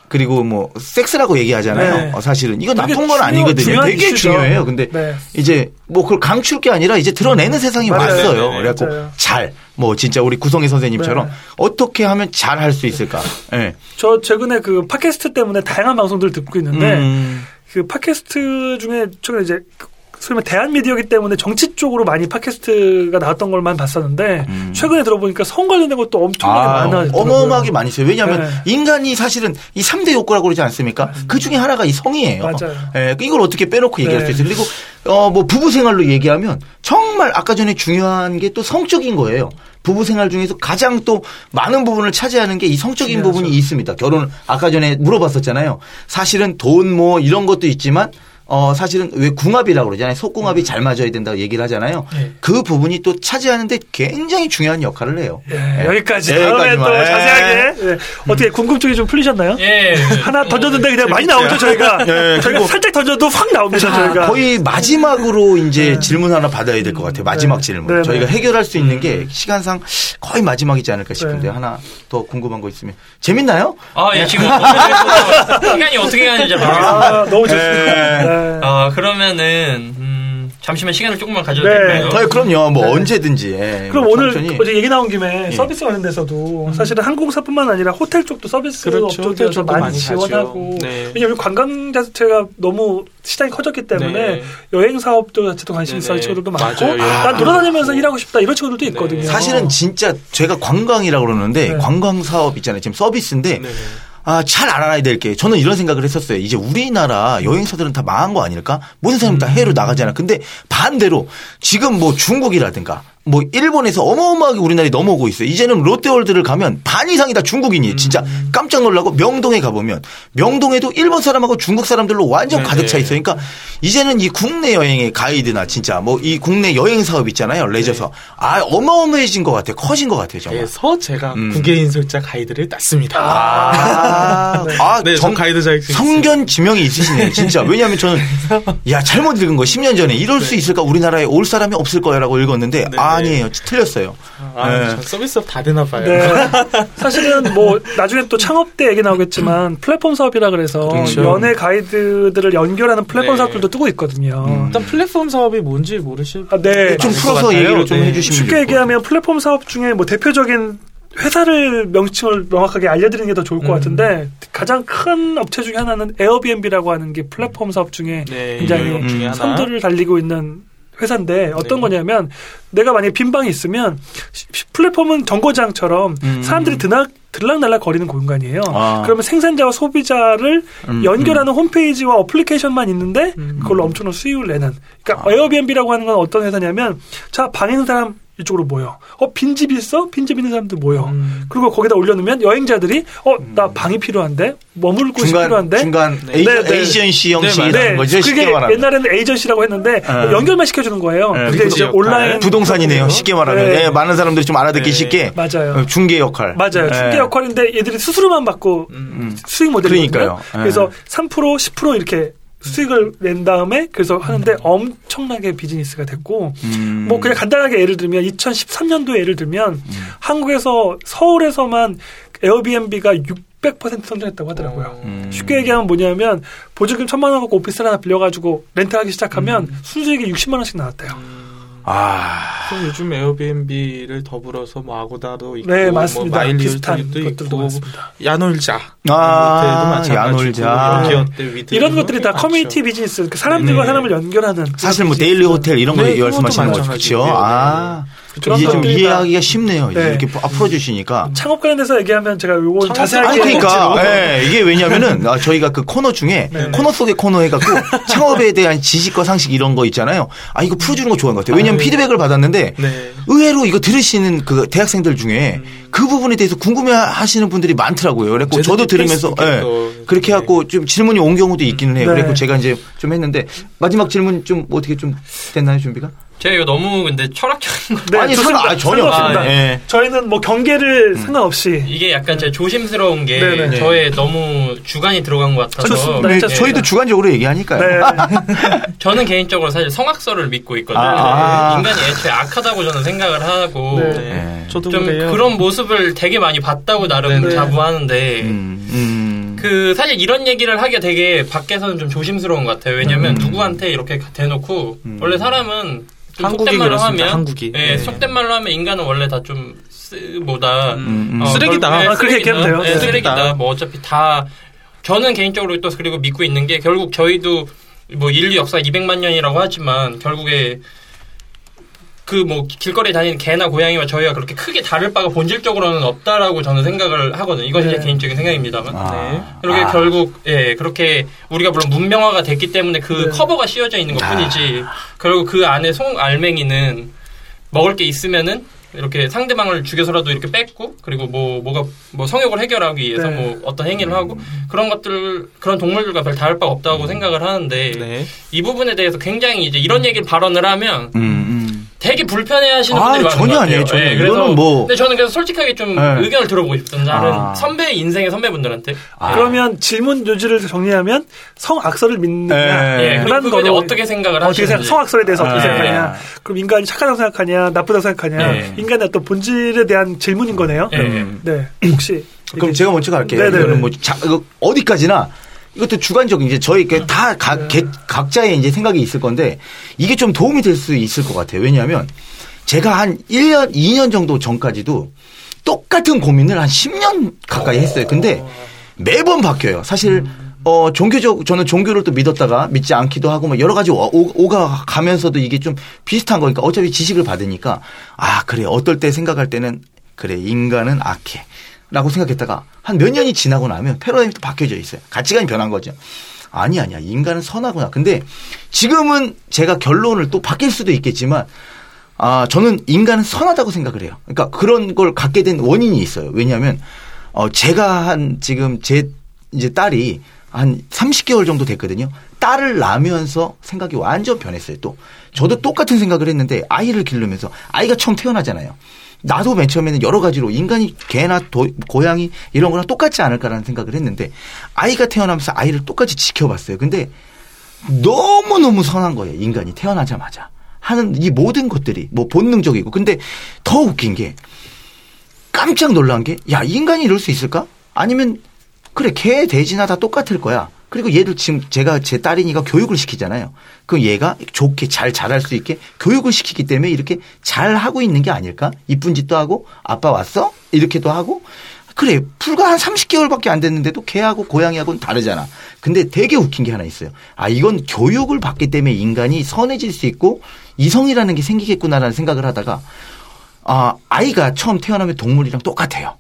그리고 뭐 섹스라고 얘기하잖아요. 네. 어, 사실은 이건 나쁜 건 중요- 아니거든요. 되게 이슈죠. 중요해요. 근데 네. 이제 뭐 그걸 감출 게 아니라 이제 드러내는 세상이 맞아요. 왔어요. 네, 네, 네. 그래갖고. 잘 뭐 진짜 우리 구성희 선생님처럼 네. 어떻게 하면 잘 할 수 있을까? 예. 저 최근에 그 팟캐스트 때문에 다양한 방송들을 듣고 있는데 음. 그 팟캐스트 중에 최근에 이제 그 말해 대한 미디어기 때문에 정치 쪽으로 많이 팟캐스트가 나왔던 걸만 봤었는데 음. 최근에 들어보니까 성 관련된 것도 엄청나게 아, 많아지더라고요. 어마어마하게 많이 있어요. 왜냐하면 네. 인간이 사실은 이 3대 욕구라고 그러지 않습니까? 그 중에 하나가 이 성이에요. 맞아요. 예, 이걸 어떻게 빼놓고 얘기할 네. 수 있어요. 그리고, 어, 뭐, 부부 생활로 얘기하면 정말 아까 전에 중요한 게 또 성적인 거예요. 부부 생활 중에서 가장 또 많은 부분을 차지하는 게 이 성적인 중요하죠. 부분이 있습니다. 결혼, 아까 전에 물어봤었잖아요. 사실은 돈 뭐 이런 것도 있지만 어, 사실은 왜 궁합이라고 그러잖아요. 속궁합이 잘 맞아야 된다고 얘기를 하잖아요. 네. 그 부분이 또 차지하는데 굉장히 중요한 역할을 해요. 예, 여기까지 네, 다음에 또. 자세하게 예. 어떻게 궁금증이 좀 풀리셨나요? 예. 하나 던졌는데 그냥 많이 나오죠 저희가 예, 저희가 그리고- 살짝 던져도 확 나옵니다 자, 저희가 거의 마지막으로 이제 네. 질문 하나 받아야 될 것 같아요. 마지막 네. 질문. 네, 네. 저희가 해결할 수 있는 게 시간상 거의 마지막이지 않을까 싶은데 네. 하나 더 궁금한 거 있으면 재밌나요? 아, 예, 지금 시간이 어떻게 가는지 잘 모르겠어요. 아 너무 좋습니다 네. 아, 그러면은, 음, 잠시만 시간을 조금만 가져도 네. 될까요? 어, 그럼요. 뭐 네. 언제든지. 예, 그럼 뭐 오늘 천천히. 어제 얘기 나온 김에 예. 서비스 관련돼서도 사실은 항공사뿐만 아니라 호텔 쪽도 서비스 그렇죠. 업종에서 쪽도 많이, 많이 지원하고. 네. 왜냐하면 관광 자체가 너무 시장이 커졌기 때문에 네. 여행 사업도 자체도 관심 있어 네네. 하는 친구들도 많고 맞아요. 난 돌아다니면서 일하고 싶다 이런 친구들도 네. 있거든요. 사실은 진짜 제가 관광이라고 그러는데 네. 관광 사업 있잖아요. 지금 서비스인데. 아, 잘 알아야 될 게 저는 이런 생각을 했었어요. 이제 우리나라 여행사들은 다 망한 거 아닐까? 모든 사람이 다 해외로 나가잖아. 근데 반대로 지금 뭐 중국이라든가 뭐 일본에서 어마어마하게 우리나라에 넘어오고 있어요. 이제는 롯데월드를 가면 반 이상이 다 중국인이에요. 진짜 깜짝 놀라고 명동에 가보면 명동에도 일본 사람하고 중국 사람들로 완전 네네. 가득 차 있어요. 그러니까 이제는 이 국내 여행의 가이드나 진짜 뭐 이 국내 여행 사업 있잖아요. 레저사. 아, 어마어마해진 것 같아요. 커진 것 같아요. 정말. 그래서 제가 음. 국외인솔자 가이드를 땄습니다. 아, 아, 네, 정- 저 가이드 자격증 성견 지명이 있으시네요, 진짜. 왜냐하면 저는, 야, 잘못 읽은 거, 10년 전에. 이럴 수 있을까? 우리나라에 올 사람이 없을 거야라고 읽었는데, 네, 아, 네. 아니에요. 틀렸어요. 아, 네. 전 서비스업 다 되나 봐요. 네. 사실은 뭐 나중에 또 창업 때 얘기 나오겠지만 플랫폼 사업이라 그래서 그렇죠. 연예 가이드들을 연결하는 플랫폼 네. 사업들도 뜨고 있거든요. 음. 일단 플랫폼 사업이 뭔지 모르실 아, 네. 좀 풀어서. 얘기를 좀 네. 해주시면 쉽게 얘기하면 플랫폼 사업 중에 뭐 대표적인 회사를 명칭을 명확하게 알려드리는 게 더 좋을 것 음. 같은데 가장 큰 업체 중에 하나는 에어비앤비라고 하는 게 플랫폼 사업 중에 네, 굉장히. 선두를 달리고 있는 회사인데 어떤 네. 거냐면 내가 만약에 빈 방이 있으면 플랫폼은 정거장처럼 음. 사람들이 드나, 들락날락 거리는 공간이에요. 아. 그러면 생산자와 소비자를 음, 연결하는 홈페이지와 어플리케이션만 있는데 음. 그걸로 엄청난 수익을 내는. 그러니까 에어비앤비라고 하는 건 어떤 회사냐면 자 방에 있는 사람 이쪽으로 모여. 어 빈집 있어? 빈집 있는 사람들 모여. 음. 그리고 거기다 올려놓으면 여행자들이 어 나 방이 필요한데 머물 곳이 중간 필요한데 중간 네. 에이전, 네, 네. 에이전시 형식이라는 네, 거죠. 쉽게 그게 말하면. 옛날에는 에이전시라고 했는데 네. 연결만 시켜주는 거예요. 네, 그게 그렇죠. 이제 온라인 부동산이네요. 쉽게 말하면 네. 예, 많은 사람들이 좀 알아듣기 네. 쉽게 맞아요. 어, 중개 역할. 맞아요. 예. 중개 역할인데 얘들이 수수료만 받고 음. 수익 모델이거든요. 그러니까요. 예. 그래서 3% 10% 이렇게 수익을 낸 다음에 그래서 하는데 엄청나게 비즈니스가 됐고 음. 뭐 그냥 간단하게 예를 들면 2013년도에 예를 들면 한국에서 서울에서만 에어비앤비가 600% 성장했다고 하더라고요. 음. 쉽게 얘기하면 뭐냐면 보조금 천만 원 갖고 오피스를 하나 빌려가지고 렌트하기 시작하면 순수익이 60만 원씩 나왔대요. 아. 그럼 요즘 에어비앤비를 더불어서 뭐 아고다도 있고 네뭐 맞습니다. 마일리 비슷한 도 것들도 있고 많습니다. 야놀자 아, 호텔도 마찬가지고 야놀자. 위드 이런 것들이 다 많죠. 커뮤니티 비즈니스, 그 사람들과 네. 사람을 연결하는 사실 뭐 데일리 호텔 이런 거 네, 말씀하시는 그것도 거죠. 그렇죠. 네, 아. 그런 이제 좀 이해하기가 쉽네요. 네. 이렇게 풀어 주시니까. 창업 관련돼서 얘기하면 제가 요거 자세하게 아니 그러니까 그렇죠. 예, 이게 왜냐면은 아, 저희가 그 코너 중에 네. 코너 속의 코너 해갖고 창업에 대한 지식과 상식 이런 거 있잖아요. 아 이거 풀어주는 거 좋아하는 것 같아요. 왜냐면 아, 네. 피드백을 받았는데 네. 의외로 이거 들으시는 그 대학생들 중에 그 부분에 대해서 궁금해하시는 분들이 많더라고요. 그래고 저도 들으면서 또 그렇게 네. 해갖고 좀 질문이 온 경우도 있기는 해요. 네. 그래고 제가 이제 좀 했는데 마지막 질문 좀 어떻게 좀 됐나요 준비가? 제가 이거 너무 근데 철학적인 거. 네, 아니. 상관 아, 전혀. 없습니다. 예. 저희는 뭐 경계를 상관없이 이게 약간 제 조심스러운 게 네네. 저의 너무 주관이 들어간 것 같아서 좋습니다. 네, 저희도 주관적으로 얘기하니까요. 네. 저는 개인적으로 사실 성악설을 믿고 있거든요. 아, 아. 인간이 애초에 악하다고 저는 생각을 하고 네. 네. 네. 저도 좀 그래요. 그런 모습을 되게 많이 봤다고 나름 네. 자부하는데 음, 음. 그 사실 이런 얘기를 하기가 되게 밖에서는 좀 조심스러운 것 같아요. 왜냐면 음. 누구한테 이렇게 대놓고 원래 사람은 좀 한국이 말로. 하면 한국이. 예, 네. 속된 말로 하면 인간은 원래 다 좀 쓰보다 음, 음. 어, 쓰레기다. 예, 아, 그렇게 얘기하면 돼요. 예, 네. 쓰레기다. 뭐 어차피 다 저는 개인적으로 또 그리고 믿고 있는 게 결국 저희도 뭐 인류 역사 200만 년이라고 하지만 결국에 그 뭐 길거리에 다니는 개나 고양이와 저희가 그렇게 크게 다를 바가 본질적으로는 없다라고 저는 생각을 하거든요. 이건 제 네. 개인적인 생각입니다만. 네. 아. 그렇게 아. 결국 예 그렇게 우리가 물론 문명화가 됐기 때문에 그 네. 커버가 씌워져 있는 아. 것뿐이지 결국 그 안에 송 알맹이는 먹을 게 있으면은 이렇게 상대방을 죽여서라도 이렇게 뺏고 그리고 뭐 뭐가 뭐 성욕을 해결하기 위해서 네. 뭐 어떤 행위를 하고 그런 것들 그런 동물들과 별 다를 바가 없다고 생각을 하는데 네. 이 부분에 대해서 굉장히 이제 이런 얘기를 발언을 하면 음, 음. 되게 불편해하시는 아, 분들이 많은 전혀 것 같아요. 아니에요, 전혀. 예, 그래서 이거는 뭐- 근데 저는 그래서 솔직하게 좀 네. 의견을 들어보고 싶어요. 다른 아. 선배 인생의 선배분들한테 아. 그러면 질문 요지를 정리하면 성악설을 믿느냐 네. 예, 그리고 그거에 대해 거로 어떻게 생각을 어떻게 생각, 하시는지 성악설에 대해서 어떻게 네. 생각하냐 그럼 인간이 착하다고 생각하냐 나쁘다고 생각하냐 네. 인간의 어떤 본질에 대한 질문인 거네요 예. 음. 네 혹시 그럼 제가 먼저 갈게요. 네네네. 이거는 뭐 자, 이거 어디까지나 이것도 주관적인 이제 저희 그다 각, 개- 각자의 이제 생각이 있을 건데 이게 좀 도움이 될 수 있을 것 같아요. 왜냐하면 제가 한 1년, 2년 정도 전까지도 똑같은 고민을 한 10년 가까이 했어요. 근데 매번 바뀌어요. 사실 어 종교적 저는 종교를 또 믿었다가 믿지 않기도 하고 뭐 여러 가지 오- 오- 오가 가면서도 이게 좀 비슷한 거니까 어차피 지식을 받으니까 아 그래 어떨 때 생각할 때는 그래 인간은 악해 라고 생각했다가 한 몇 년이 지나고 나면 패러다임이 또 바뀌어져 있어요. 가치관이 변한 거죠. 아니 아니야 인간은 선하구나. 근데 지금은 제가 결론을 또 바뀔 수도 있겠지만 아 저는 인간은 선하다고 생각을 해요. 그러니까 그런 걸 갖게 된 원인이 있어요. 왜냐하면 어 제가 한 지금 제 이제 딸이 한 30개월 정도 됐거든요. 딸을 낳으면서 생각이 완전 변했어요. 또 저도 똑같은 생각을 했는데 아이를 기르면서 아이가 처음 태어나잖아요. 나도 맨 처음에는 여러 가지로 인간이 개나 도- 고양이 이런 거랑 똑같지 않을까라는 생각을 했는데 아이가 태어나면서 아이를 똑같이 지켜봤어요. 근데 너무너무 선한 거예요. 인간이 태어나자마자. 하는 이 모든 것들이 뭐 본능적이고. 근데 더 웃긴 게 깜짝 놀란 게 야, 인간이 이럴 수 있을까? 아니면 그래, 개, 돼지나 다 똑같을 거야. 그리고 얘를 지금 제가 제 딸이니까 교육을 시키잖아요. 그럼 얘가 좋게 잘 자랄 수 있게 교육을 시키기 때문에 이렇게 잘 하고 있는 게 아닐까? 이쁜 짓도 하고 아빠 왔어? 이렇게도 하고 그래 불과 한 30개월밖에 안 됐는데도 개하고 고양이하고는 다르잖아. 근데 되게 웃긴 게 하나 있어요. 아 이건 교육을 받기 때문에 인간이 선해질 수 있고 이성이라는 게 생기겠구나라는 생각을 하다가 아 아이가 처음 태어나면 동물이랑 똑같아요.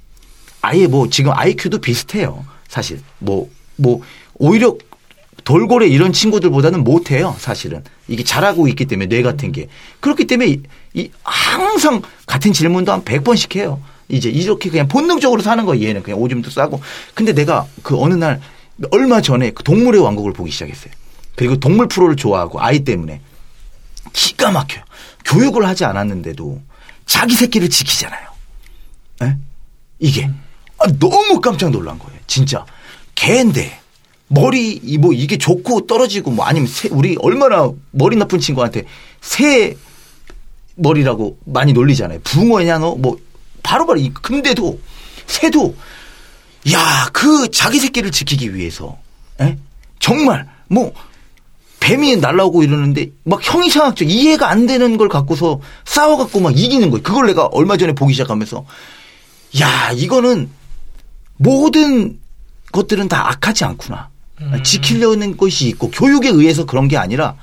아예 뭐 지금 IQ도 비슷해요. 사실 뭐뭐 오히려 돌고래 이런 친구들보다는 못해요, 사실은. 이게 잘하고 있기 때문에 뇌 같은 게. 그렇기 때문에 이, 이 항상 같은 질문도 한 100번씩 해요. 이제 이렇게 그냥 본능적으로 사는 거예요, 얘는. 그냥 오줌도 싸고. 근데 내가 그 어느 날 얼마 전에 그 동물의 왕국을 보기 시작했어요. 그리고 동물 프로를 좋아하고 아이 때문에 기가 막혀요. 교육을 하지 않았는데도 자기 새끼를 지키잖아요. 에? 이게 아, 너무 깜짝 놀란 거예요. 진짜 개인데 머리 뭐 이게 좋고 떨어지고 뭐 아니면 새, 우리 얼마나 머리 나쁜 친구한테 새 머리라고 많이 놀리잖아요. 붕어냐 너 뭐 바로바로 이 근데도 새도 야 그 자기 새끼를 지키기 위해서 에? 정말 뭐 뱀이 날라오고 이러는데 막 형이상학적 이해가 안 되는 걸 갖고서 싸워갖고 막 이기는 거예요. 그걸 내가 얼마 전에 보기 시작하면서 야 이거는 모든 것들은 다 악하지 않구나. 음. 지키려는 것이 있고 교육에 의해서 그런 게 아니라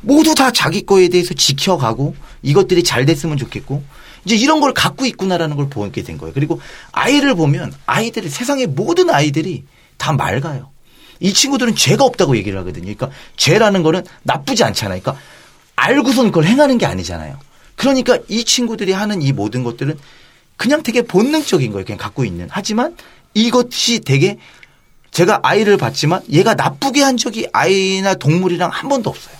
모두 다 자기 거에 대해서 지켜가고 이것들이 잘 됐으면 좋겠고 이제 이런 걸 갖고 있구나라는 걸 보게 된 거예요. 그리고 아이를 보면 아이들이 세상의 모든 아이들이 다 맑아요. 이 친구들은 죄가 없다고 얘기를 하거든요. 그러니까 죄라는 거는 나쁘지 않잖아요. 그러니까 알고선 그걸 행하는 게 아니잖아요. 그러니까 이 친구들이 하는 이 모든 것들은 그냥 되게 본능적인 거예요. 그냥 갖고 있는. 하지만 이것이 되게 제가 아이를 봤지만 얘가 나쁘게 한 적이 아이나 동물이랑 한 번도 없어요.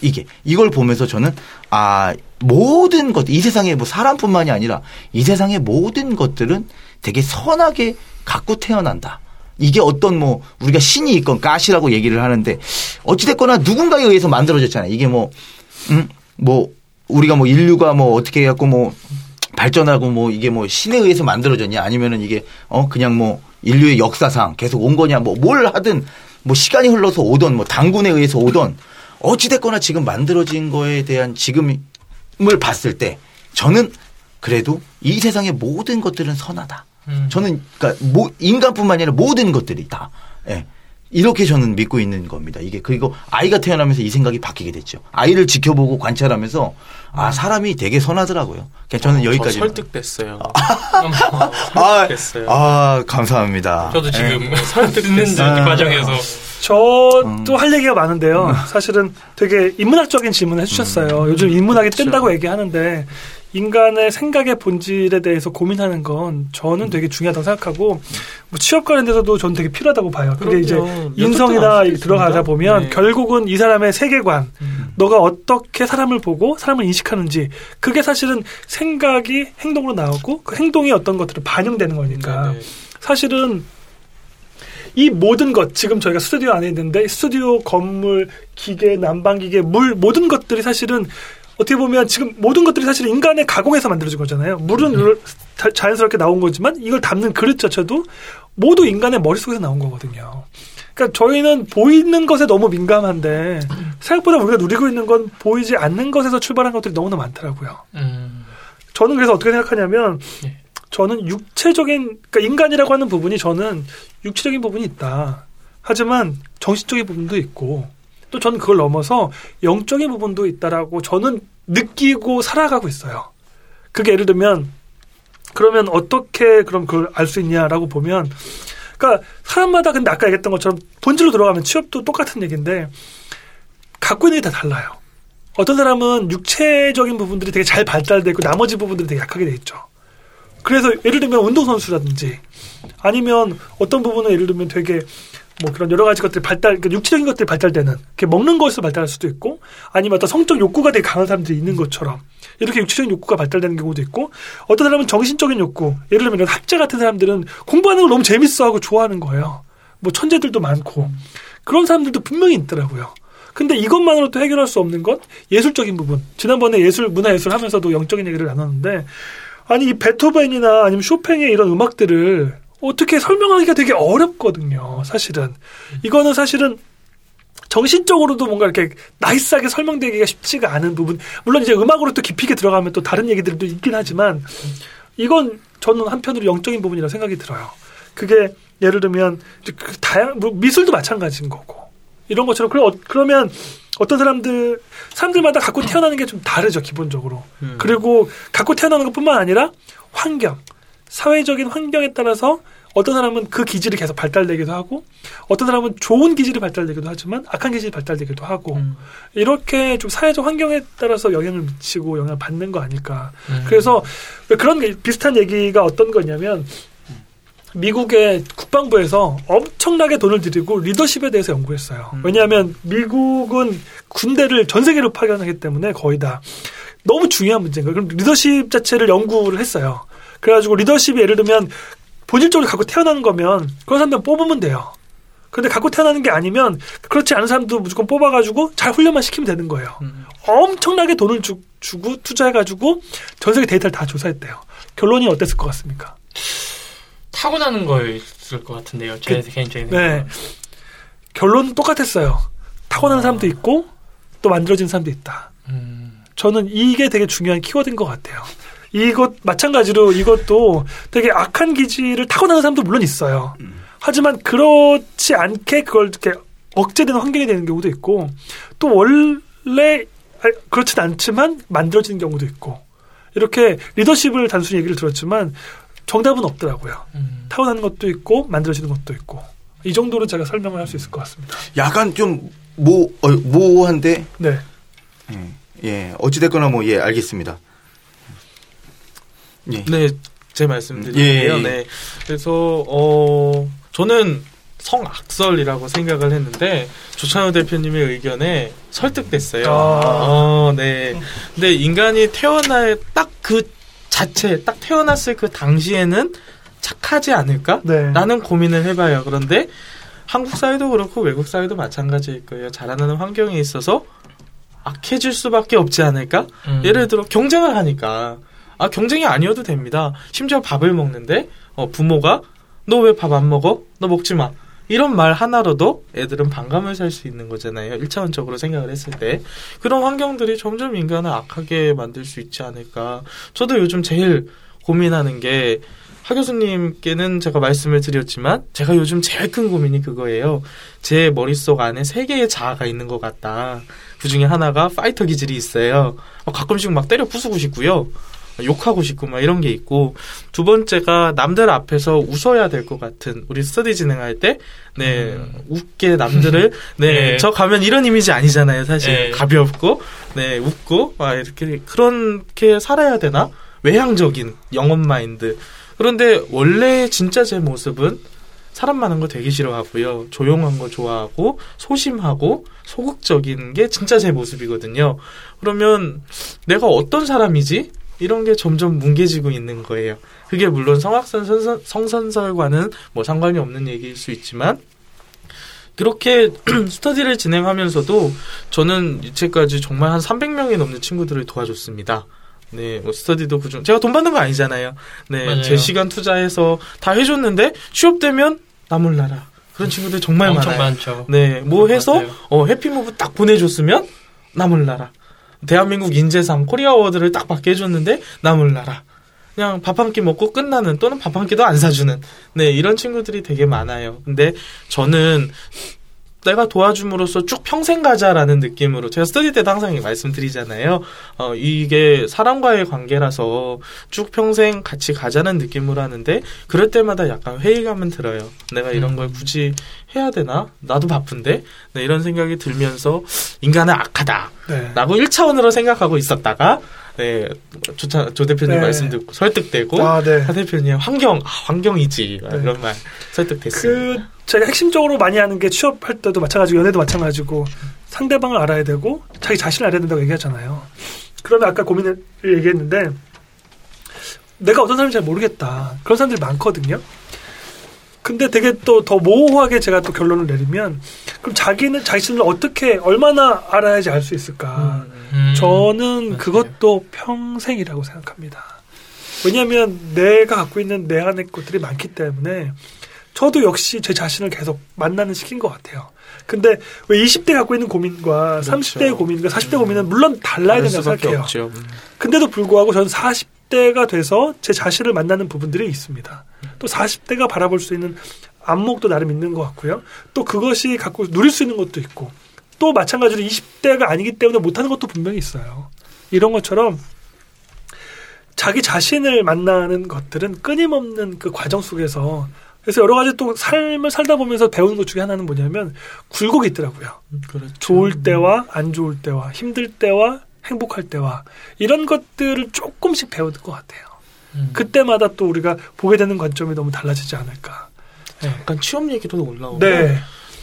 이게 이걸 보면서 저는 아 모든 것 이 세상에 뭐 사람뿐만이 아니라 이 세상의 모든 것들은 되게 선하게 갖고 태어난다. 이게 어떤 뭐 우리가 신이 있건 가시라고 얘기를 하는데 어찌됐거나 누군가에 의해서 만들어졌잖아요. 이게 뭐, 음, 뭐 우리가 뭐 인류가 뭐 어떻게 해갖고 뭐 발전하고 뭐 이게 뭐 신에 의해서 만들어졌냐 아니면은 이게 어 그냥 뭐 인류의 역사상 계속 온 거냐 뭐 뭘 하든 뭐 시간이 흘러서 오던 뭐 당군에 의해서 오던 어찌됐거나 지금 만들어진 거에 대한 지금을 봤을 때 저는 그래도 이 세상의 모든 것들은 선하다. 음. 저는 그러니까 뭐 인간뿐만 아니라 모든 것들이 다 예. 이렇게 저는 믿고 있는 겁니다. 이게 그리고 아이가 태어나면서 이 생각이 바뀌게 됐죠. 아이를 지켜보고 관찰하면서 아 사람이 되게 선하더라고요. 그냥 저는 어, 여기까지 설득됐어요. 아, 설득됐어요. 아, 아, 감사합니다. 저도 지금 네. 설득됐는 아, 과정에서 저도 음. 할 얘기가 많은데요. 사실은 되게 인문학적인 질문을 해주셨어요. 음. 요즘 인문학이 그렇죠. 뜬다고 얘기하는데 인간의 생각의 본질에 대해서 고민하는 건 저는 되게 중요하다고 생각하고 뭐 취업 관련돼서도 저는 되게 필요하다고 봐요. 그게 이제 인성이나 들어가다 보면 네. 결국은 이 사람의 세계관, 음. 너가 어떻게 사람을 보고 사람을 인식하는지 그게 사실은 생각이 행동으로 나오고 그 행동이 어떤 것들을 반영되는 거니까 네, 네. 사실은 이 모든 것 지금 저희가 스튜디오 안에 있는데 스튜디오 건물 기계 난방 기계 물 모든 것들이 사실은 어떻게 보면 지금 모든 것들이 사실 인간의 가공에서 만들어진 거잖아요. 물은 음. 자연스럽게 나온 거지만 이걸 담는 그릇 자체도 모두 인간의 머릿속에서 나온 거거든요. 그러니까 저희는 보이는 것에 너무 민감한데 생각보다 우리가 누리고 있는 건 보이지 않는 것에서 출발한 것들이 너무나 많더라고요. 음. 저는 그래서 어떻게 생각하냐면 예. 저는 육체적인 그러니까 인간이라고 하는 부분이 저는 육체적인 부분이 있다. 하지만 정신적인 부분도 있고 또 저는 그걸 넘어서 영적인 부분도 있다라고 저는 느끼고 살아가고 있어요. 그게 예를 들면 그러면 어떻게 그럼 그걸 알 수 있냐라고 보면 그러니까 사람마다 근데 아까 얘기했던 것처럼 본질로 들어가면 취업도 똑같은 얘기인데 갖고 있는 게 다 달라요. 어떤 사람은 육체적인 부분들이 되게 잘 발달돼 있고 나머지 부분들이 되게 약하게 돼 있죠. 그래서 예를 들면 운동선수라든지 아니면 어떤 부분은 예를 들면 되게 뭐 그런 여러 가지 것들이 발달, 그러니까 육체적인 것들이 발달되는, 이렇게 먹는 것에서 발달할 수도 있고, 아니면 어떤 성적 욕구가 되게 강한 사람들이 있는 것처럼, 이렇게 육체적인 욕구가 발달되는 경우도 있고, 어떤 사람은 정신적인 욕구, 예를 들면 학자 같은 사람들은 공부하는 걸 너무 재밌어 하고 좋아하는 거예요. 뭐 천재들도 많고, 그런 사람들도 분명히 있더라고요. 근데 이것만으로도 해결할 수 없는 것, 예술적인 부분. 지난번에 예술, 문화예술 하면서도 영적인 얘기를 나눴는데, 아니, 이 베토벤이나 아니면 쇼팽의 이런 음악들을 어떻게 설명하기가 되게 어렵거든요. 사실은 이거는 사실은 정신적으로도 뭔가 이렇게 나이스하게 설명되기가 쉽지가 않은 부분. 물론 이제 음악으로 또 깊이게 들어가면 또 다른 얘기들도 있긴 하지만 이건 저는 한편으로 영적인 부분이라 생각이 들어요. 그게 예를 들면 그 다양 뭐 미술도 마찬가지인 거고 이런 것처럼 그럼 어, 그러면 어떤 사람들 사람들마다 갖고 태어나는 게 좀 다르죠 기본적으로. 음. 그리고 갖고 태어나는 것뿐만 아니라 환경 사회적인 환경에 따라서 어떤 사람은 그 기질이 계속 발달되기도 하고 어떤 사람은 좋은 기질이 발달되기도 하지만 악한 기질이 발달되기도 하고 음. 이렇게 좀 사회적 환경에 따라서 영향을 미치고 영향을 받는 거 아닐까. 음. 그래서 왜 그런 게 비슷한 얘기가 어떤 거냐면 미국의 국방부에서 엄청나게 돈을 들이고 리더십에 대해서 연구했어요. 음. 왜냐하면 미국은 군대를 전 세계로 파견하기 때문에 거의 다 너무 중요한 문제인 거예요. 그럼 리더십 자체를 연구를 했어요. 그래가지고 리더십이 예를 들면 본질적으로 갖고 태어나는 거면 그런 사람들 뽑으면 돼요. 근데 갖고 태어나는 게 아니면 그렇지 않은 사람도 무조건 뽑아가지고 잘 훈련만 시키면 되는 거예요. 음. 엄청나게 돈을 주, 주고 투자해가지고 전 세계 데이터를 다 조사했대요. 결론이 어땠을 것 같습니까? 타고나는 거였을 것 같은데요. 제 개인적인 네. 결론은 똑같았어요. 타고나는 사람도 있고 또 만들어진 사람도 있다. 음. 저는 이게 되게 중요한 키워드인 것 같아요. 이것 마찬가지로 이것도 되게 악한 기질을 타고나는 사람도 물론 있어요. 하지만 그렇지 않게 그걸 이렇게 억제되는 환경이 되는 경우도 있고 또 원래 아, 그렇진 않지만 만들어지는 경우도 있고 이렇게 리더십을 단순히 얘기를 들었지만 정답은 없더라고요. 음. 타고나는 것도 있고 만들어지는 것도 있고 이 정도로 제가 설명을 할 수 있을 것 같습니다. 약간 좀 모, 어, 모호한데, 네. 예, 예. 어찌됐거나 뭐, 예, 알겠습니다. 예. 네, 제 말씀드릴게요. 예, 예. 네. 그래서 어 저는 성악설이라고 생각을 했는데 조찬호 대표님의 의견에 설득됐어요. 아. 어, 네. 근데 인간이 태어날 딱 그 자체, 딱 태어났을 그 당시에는 착하지 않을까? 네. 라는 고민을 해봐요. 그런데 한국 사회도 그렇고 외국 사회도 마찬가지일 거예요. 자라나는 환경에 있어서 악해질 수밖에 없지 않을까? 음. 예를 들어 경쟁을 하니까 아 경쟁이 아니어도 됩니다. 심지어 밥을 먹는데 어, 부모가 너 왜 밥 안 먹어? 너 먹지 마. 이런 말 하나로도 애들은 반감을 살 수 있는 거잖아요. 일차원적으로 생각을 했을 때. 그런 환경들이 점점 인간을 악하게 만들 수 있지 않을까. 저도 요즘 제일 고민하는 게, 하 교수님께는 제가 말씀을 드렸지만, 제가 요즘 제일 큰 고민이 그거예요. 제 머릿속 안에 세 개의 자아가 있는 것 같다. 그 중에 하나가 파이터 기질이 있어요. 어, 가끔씩 막 때려 부수고 싶고요. 욕하고 싶고 막 이런 게 있고 두 번째가 남들 앞에서 웃어야 될 것 같은 우리 스터디 진행할 때네 웃게 남들을 네 네. 저 가면 이런 이미지 아니잖아요 사실 네. 가볍고 네 웃고 막 이렇게 그렇게 살아야 되나 외향적인 영업 마인드 그런데 원래 진짜 제 모습은 사람 많은 거 되게 싫어하고요. 조용한 거 좋아하고 소심하고 소극적인 게 진짜 제 모습이거든요. 그러면 내가 어떤 사람이지? 이런 게 점점 뭉개지고 있는 거예요. 그게 물론 성악선 선선- 성선설과는 뭐 상관이 없는 얘기일 수 있지만 그렇게 스터디를 진행하면서도 저는 이때까지 정말 한 300명이 넘는 친구들을 도와줬습니다. 네, 뭐 스터디도 그중 제가 돈 받는 거 아니잖아요. 네, 맞아요. 제 시간 투자해서 다 해줬는데 취업 되면 나 몰라라. 그런 친구들 정말 많아요. 많죠. 네, 뭐 해서. 어, 해피무브 딱 보내줬으면 나 몰라라. 대한민국 인재상 코리아 어워드를 딱 받게 해줬는데 나 몰라라. 그냥 밥 한 끼 먹고 끝나는 또는 밥 한 끼도 안 사주는 네 이런 친구들이 되게 많아요. 근데 저는 내가 도와줌으로써 쭉 평생 가자라는 느낌으로 제가 스터디 때도 항상 말씀드리잖아요. 어, 이게 사람과의 관계라서 쭉 평생 같이 가자는 느낌으로 하는데 그럴 때마다 약간 회의감은 들어요. 내가 이런 음. 걸 굳이 해야 되나? 나도 바쁜데? 네, 이런 생각이 들면서 인간은 악하다. 네. 라고 1차원으로 생각하고 있었다가 네, 조, 조 대표님 네. 말씀 듣고 설득되고 아, 네. 하 대표님 환경 아, 환경이지 네. 이런 말 설득됐습니다. 그 제가 핵심적으로 많이 하는 게 취업할 때도 마찬가지고 연애도 마찬가지고 상대방을 알아야 되고 자기 자신을 알아야 된다고 얘기하잖아요. 그러면 아까 고민을 얘기했는데 내가 어떤 사람인지 잘 모르겠다. 그런 사람들이 많거든요. 근데 되게 또 더 모호하게 제가 또 결론을 내리면 그럼 자기는 자신을 어떻게 얼마나 알아야지 알 수 있을까? 음. 저는 맞아요. 그것도 평생이라고 생각합니다. 왜냐하면 내가 갖고 있는 내 안의 것들이 많기 때문에 저도 역시 제 자신을 계속 만나는 시기인 것 같아요. 근데 왜 20대 갖고 있는 고민과 그렇죠. 30대의 고민과 40대 고민은 물론 달라야 된다고 생각해요. 없죠. 근데도 불구하고 저는 40대가 돼서 제 자신을 만나는 부분들이 있습니다. 또 40대가 바라볼 수 있는 안목도 나름 있는 것 같고요. 또 그것이 갖고 누릴 수 있는 것도 있고 또 마찬가지로 20대가 아니기 때문에 못하는 것도 분명히 있어요. 이런 것처럼 자기 자신을 만나는 것들은 끊임없는 그 과정 속에서 그래서 여러 가지 또 삶을 살다 보면서 배우는 것 중에 하나는 뭐냐면 굴곡이 있더라고요. 그렇죠. 좋을 때와 안 좋을 때와 힘들 때와 행복할 때와 이런 것들을 조금씩 배우는 것 같아요. 음. 그때마다 또 우리가 보게 되는 관점이 너무 달라지지 않을까. 네. 약간 취업 얘기도 올라오고. 네.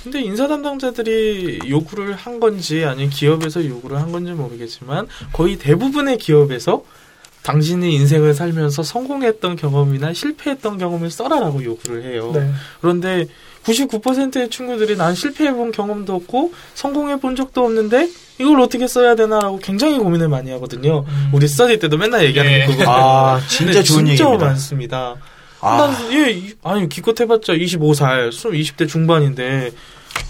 근데 인사 담당자들이 요구를 한 건지 아니면 기업에서 요구를 한 건지 모르겠지만 거의 대부분의 기업에서 당신의 인생을 살면서 성공했던 경험이나 실패했던 경험을 써라라고 요구를 해요. 네. 그런데 99%의 친구들이 난 실패해본 경험도 없고 성공해본 적도 없는데 이걸 어떻게 써야 되나라고 굉장히 고민을 많이 하거든요. 우리 스터디 때도 맨날 얘기하는 예. 게 그거. 아, 진짜 좋은 진짜 얘기입니다. 많습니다. 아. 난, 예, 이- 아니, 기껏 해봤자 25살, 20대 중반인데,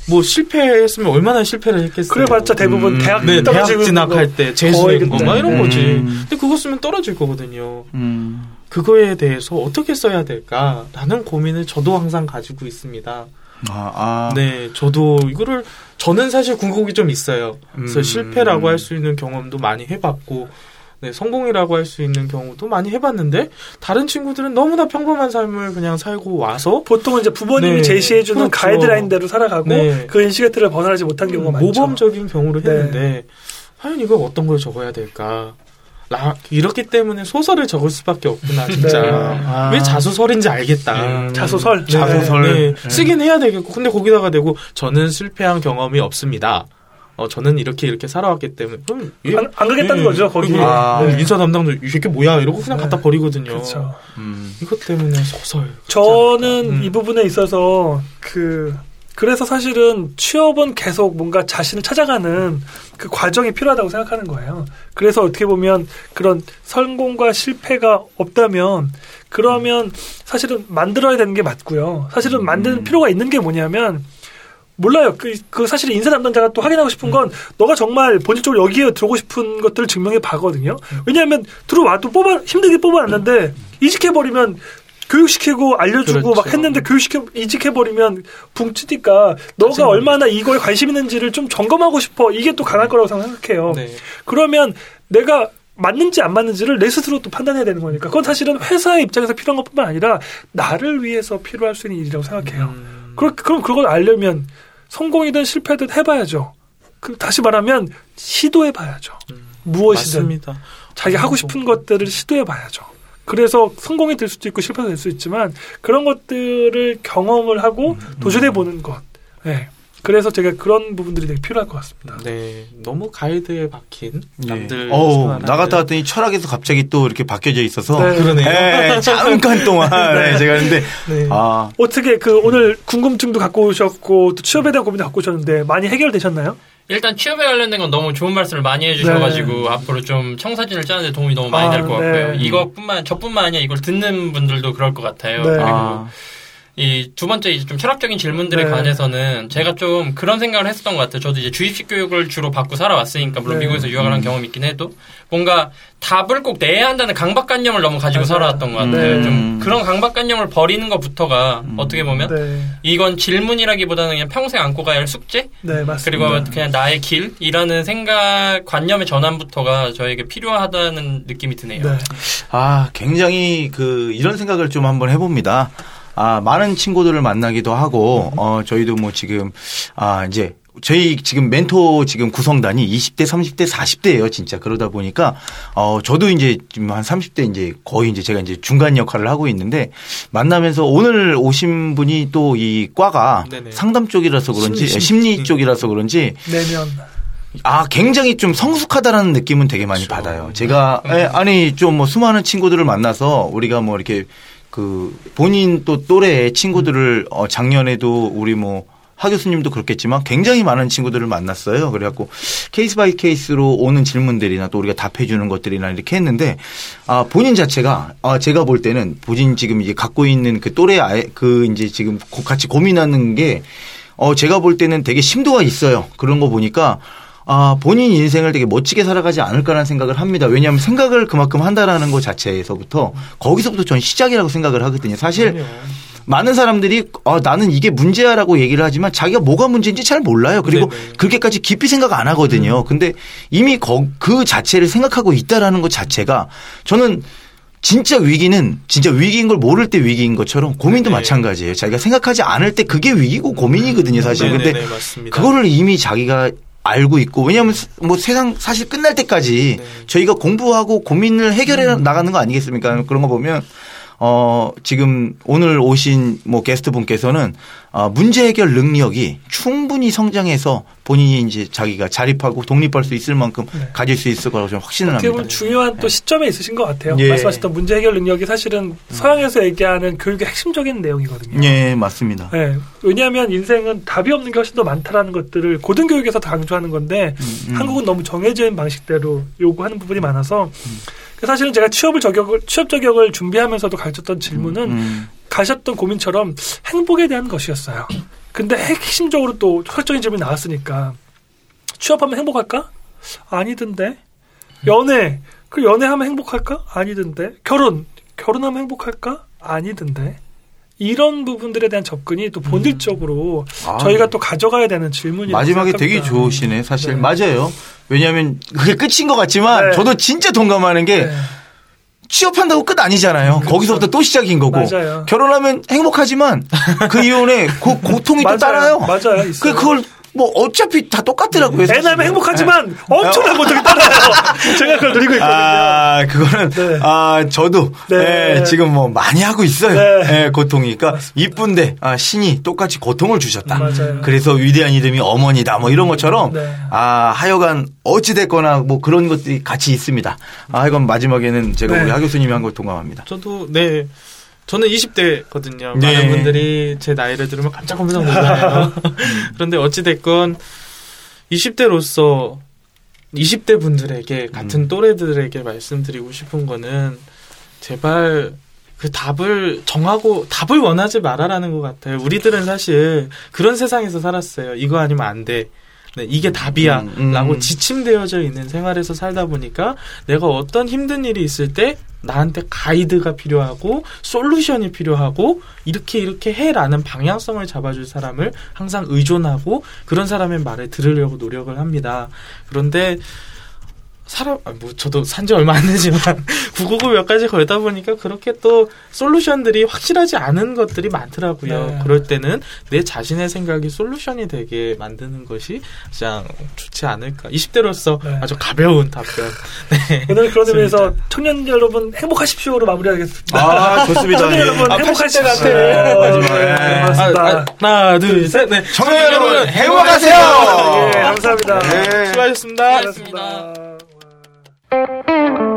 뭐, 실패했으면 얼마나 실패를 했겠어요. 그래봤자 대부분 음. 대학 네, 대학 진학할 때, 그때. 막 이런 거지. 음. 근데 그거 쓰면 떨어질 거거든요. 음. 그거에 대해서 어떻게 써야 될까? 라는 고민을 저도 항상 가지고 있습니다. 아, 아. 네, 저도 이거를, 저는 사실 궁극이 좀 있어요. 그래서 음. 실패라고 할 수 있는 경험도 많이 해봤고, 네, 성공이라고 할 수 있는 경우도 많이 해봤는데, 다른 친구들은 너무나 평범한 삶을 그냥 살고 와서, 보통은 이제 부모님이 네. 제시해주는 그렇죠. 가이드라인대로 살아가고 네. 그 인식의 틀을 벗어나지 못한 경우가 많죠. 모범적인 경우를 네. 했는데, 과연 이걸 어떤 걸 적어야 될까? 라, 이렇기 때문에 소설을 적을 수밖에 없구나, 진짜. 네. 아. 왜 자소설인지 알겠다. 음. 자소설. 네, 자소설. 네. 네. 쓰긴 해야 되겠고, 근데 거기다가 대고, 저는 실패한 경험이 없습니다. 어, 저는 이렇게 이렇게 살아왔기 때문에. 그럼 얘- 안, 안 가겠다는 예, 거죠 거기. 아. 네, 인사 담당도 이 새끼 뭐야 이러고 그냥 네. 갖다 버리거든요. 그렇죠. 음. 이것 때문에 소설. 저는 음. 이 부분에 있어서 그 그래서 사실은 취업은 계속 뭔가 자신을 찾아가는 그 과정이 필요하다고 생각하는 거예요. 그래서 어떻게 보면 그런 성공과 실패가 없다면 그러면 사실은 만들어야 되는 게 맞고요. 사실은 만드는 음. 필요가 있는 게 뭐냐면 몰라요. 그, 그 사실 인사 담당자가 또 확인하고 싶은 건 너가 정말 본질적으로 여기에 들어오고 싶은 것들을 증명해 봐거든요. 왜냐하면 들어와도 뽑아 힘들게 뽑아놨는데 이직해 버리면 교육시키고 알려주고 막 그렇죠. 했는데 교육시켜 이직해버리면 붕치니까 너가. 얼마나 이거에 관심 있는지를 좀 점검하고 싶어. 이게 또 강할 거라고 생각해요. 네. 그러면 내가 맞는지 안 맞는지를 내 스스로 또 판단해야 되는 거니까 그건 사실은 회사의 입장에서 필요한 것뿐만 아니라 나를 위해서 필요할 수 있는 일이라고 생각해요. 음, 그럼 그럼 그걸 알려면 성공이든 실패든 해봐야죠. 그 다시 말하면 시도해봐야죠. 무엇이든 맞습니다. 자기 하고 싶은 것들을 시도해봐야죠. 그래서 성공이 될 수도 있고 실패가 될 수 있지만 그런 것들을 경험을 하고 도전해 보는 것. 네. 그래서 제가 그런 부분들이 되게 필요할 것 같습니다. 네, 너무 가이드에 박힌 남들. 어우, 생활하는 나갔다 왔더니 철학에서 갑자기 또 이렇게 바뀌어져 있어서. 네. 그러네요. 예, 잠깐 동안 네, 제가 근데 네. 아 어떻게 그 오늘 궁금증도 갖고 오셨고 또 취업에 대한 고민도 갖고 오셨는데 많이 해결되셨나요? 일단 취업에 관련된 건 너무 좋은 말씀을 많이 해주셔가지고 앞으로 좀 청사진을 짜는데 도움이 너무 많이 아, 될것 같고요. 네. 이것뿐만 저뿐만 아니라 이걸 듣는 분들도 그럴 것 같아요. 네. 그리고 아. 이 두 번째 이제 좀 철학적인 질문들에 네. 관해서는 제가 좀 그런 생각을 했었던 것 같아요. 저도 이제 주입식 교육을 주로 받고 살아왔으니까 물론 네. 미국에서 유학을 한 경험이 있긴 해도 뭔가 답을 꼭 내야 한다는 강박관념을 너무 가지고. 살아왔던 것 같아요. 네. 좀 그런 강박관념을 버리는 것부터가 어떻게 보면 네, 이건 질문이라기보다는 그냥 평생 안고 가야 할 숙제 네 맞습니다. 그리고 그냥 나의 길이라는 생각 관념의 전환부터가 저에게 필요하다는 느낌이 드네요. 네. 아, 굉장히 그 이런 생각을 좀 한번 해봅니다. 아, 많은 친구들을 만나기도 하고, 어, 저희도 뭐 지금, 아, 이제, 저희 지금 멘토 지금 구성단이 20대, 30대, 40대예요, 진짜. 그러다 보니까, 어, 저도 이제 지금 한 30대 이제 거의 이제 제가 이제 중간 역할을 하고 있는데, 만나면서 오늘 오신 분이 또 이 과가 네네. 상담 쪽이라서 그런지, 심리, 심리, 심리. 쪽이라서 그런지, 내면 아, 굉장히 좀 성숙하다라는 느낌은 되게 많이 그렇죠. 받아요. 제가, 에, 아니, 좀 뭐 수많은 친구들을 만나서 우리가 뭐 이렇게 그 본인 또 또래의 친구들을 어, 작년에도 우리 뭐 하 교수님도 그렇겠지만 굉장히 많은 친구들을 만났어요. 그래갖고 case by case로 오는 질문들이나 또 우리가 답해주는 것들이나 이렇게 했는데 아 본인 자체가 아 제가 볼 때는 본인 지금 이제 갖고 있는 그 또래 아이 그 이제 지금 고- 같이 고민하는 게 어, 제가 볼 때는 되게 심도가 있어요. 그런 거 보니까 아, 본인 인생을 되게 멋지게 살아가지 않을까라는 생각을 합니다. 왜냐하면 생각을 그만큼 한다라는 것 자체에서부터 거기서부터 전 시작이라고 생각을 하거든요. 사실 그럼요. 많은 사람들이 어, 나는 이게 문제야라고 얘기를 하지만 자기가 뭐가 문제인지 잘 몰라요. 그리고 네네. 그렇게까지 깊이 생각 안 하거든요. 근데 이미 거- 그 자체를 생각하고 있다라는 것 자체가 저는 진짜 위기는 진짜 위기인 걸 모를 때 위기인 것처럼 고민도 네. 마찬가지예요. 자기가 생각하지 않을 때 그게 위기고 고민이거든요, 사실. 근데 네네네, 맞습니다. 그거를 이미 자기가 알고 있고 왜냐하면 뭐 세상 사실 끝날 때까지 네. 저희가 공부하고 고민을 해결해 음. 나가는 거 아니겠습니까? 그런 거 보면 어 지금 오늘 오신 뭐 게스트 분께서는 어 문제 해결 능력이 충분히 성장해서 본인이 이제 자기가 자립하고 독립할 수 있을 만큼 네. 가질 수 있을 거라고 저는 확신을 어떻게 합니다. 보면 중요한 또 시점에 있으신 것 같아요. 예. 말씀하셨던 문제 해결 능력이 사실은 서양에서 얘기하는 교육의 핵심적인 내용이거든요. 예, 맞습니다. 네, 왜냐하면 인생은 답이 없는 게 훨씬 더 많다라는 것들을 고등교육에서 다 강조하는 건데 음. 한국은 너무 있는 방식대로 요구하는 부분이 많아서 그래서 사실은 제가 취업을 저격을 취업 저격을 준비하면서도 가졌던 질문은 음. 가셨던 고민처럼 행복에 대한 것이었어요. 근데 핵심적으로 또 철학적인 질문이 나왔으니까 취업하면 행복할까? 아니던데. 연애 그 연애하면 행복할까? 아니던데. 결혼 결혼하면 행복할까? 아니던데. 이런 부분들에 대한 접근이 또 본질적으로 아. 저희가 또 가져가야 되는 질문이라고 마지막에 되게 생각합니다. 좋으시네. 사실 네. 맞아요. 왜냐하면 그게 끝인 것 같지만 네. 저도 진짜 동감하는 게 네. 취업한다고 끝 아니잖아요. 거기서부터 또 시작인 거고. 맞아요. 결혼하면 행복하지만 그 이혼에 그 고통이 또 맞아요. 따라요. 맞아요. 그. 그걸 뭐 어차피 다 똑같더라고요. 애 낳으면 사실은. 행복하지만 엄청난 고통이 따라요. 제가 그걸 누리고 있거든요. 아, 그거는, 네. 아, 저도, 네. 예, 지금 뭐 많이 하고 있어요. 네. 예, 고통이. 그러니까 이쁜데, 아, 신이 똑같이 고통을 주셨다. 맞아요. 그래서 위대한 이름이 어머니다. 뭐 이런 것처럼, 네. 아, 하여간 어찌 됐거나 뭐 그런 것들이 같이 있습니다. 아, 이건 마지막에는 제가 네. 우리 하 교수님이 한 걸 동감합니다. 저도 네. 저는 20대거든요. 네. 많은 분들이 제 나이를 들으면 깜짝 깜짝 놀라요. 그런데 어찌 됐건 20대로서 20대 분들에게 같은 음. 또래들에게 말씀드리고 싶은 거는 제발 그 답을 정하고 답을 원하지 말아라는 것 같아요. 우리들은 사실 그런 세상에서 살았어요. 이거 아니면 안 돼. 네, 이게 답이야. 음, 음. 라고 지침되어져 있는 생활에서 살다 보니까 내가 어떤 힘든 일이 있을 때 나한테 가이드가 필요하고 솔루션이 필요하고 이렇게 이렇게 해라는 방향성을 잡아줄 사람을 항상 의존하고 그런 사람의 말을 들으려고 노력을 합니다. 그런데 사람, 아, 뭐, 저도 산지 얼마 안 되지만, 999몇 가지 걸다 보니까 그렇게 또 솔루션들이 확실하지 않은 것들이 많더라고요. 네. 그럴 때는 내 자신의 생각이 솔루션이 되게 만드는 것이 가장 좋지 않을까. 20대로서 네. 아주 가벼운 답변. 네. 오늘 그런 의미에서. 청년 여러분 행복하십시오로 마무리하겠습니다. 아, 좋습니다. 청년 예. 여러분 아, 행복하십시오. 80대 같아. 네, 마지막에. 네, 아, 고맙습니다. 아, 하나, 둘, 셋, 네. 청년 여러분, 행복하세요! 예, 감사합니다. 네. 수고하셨습니다. 수고하셨습니다. Thank you.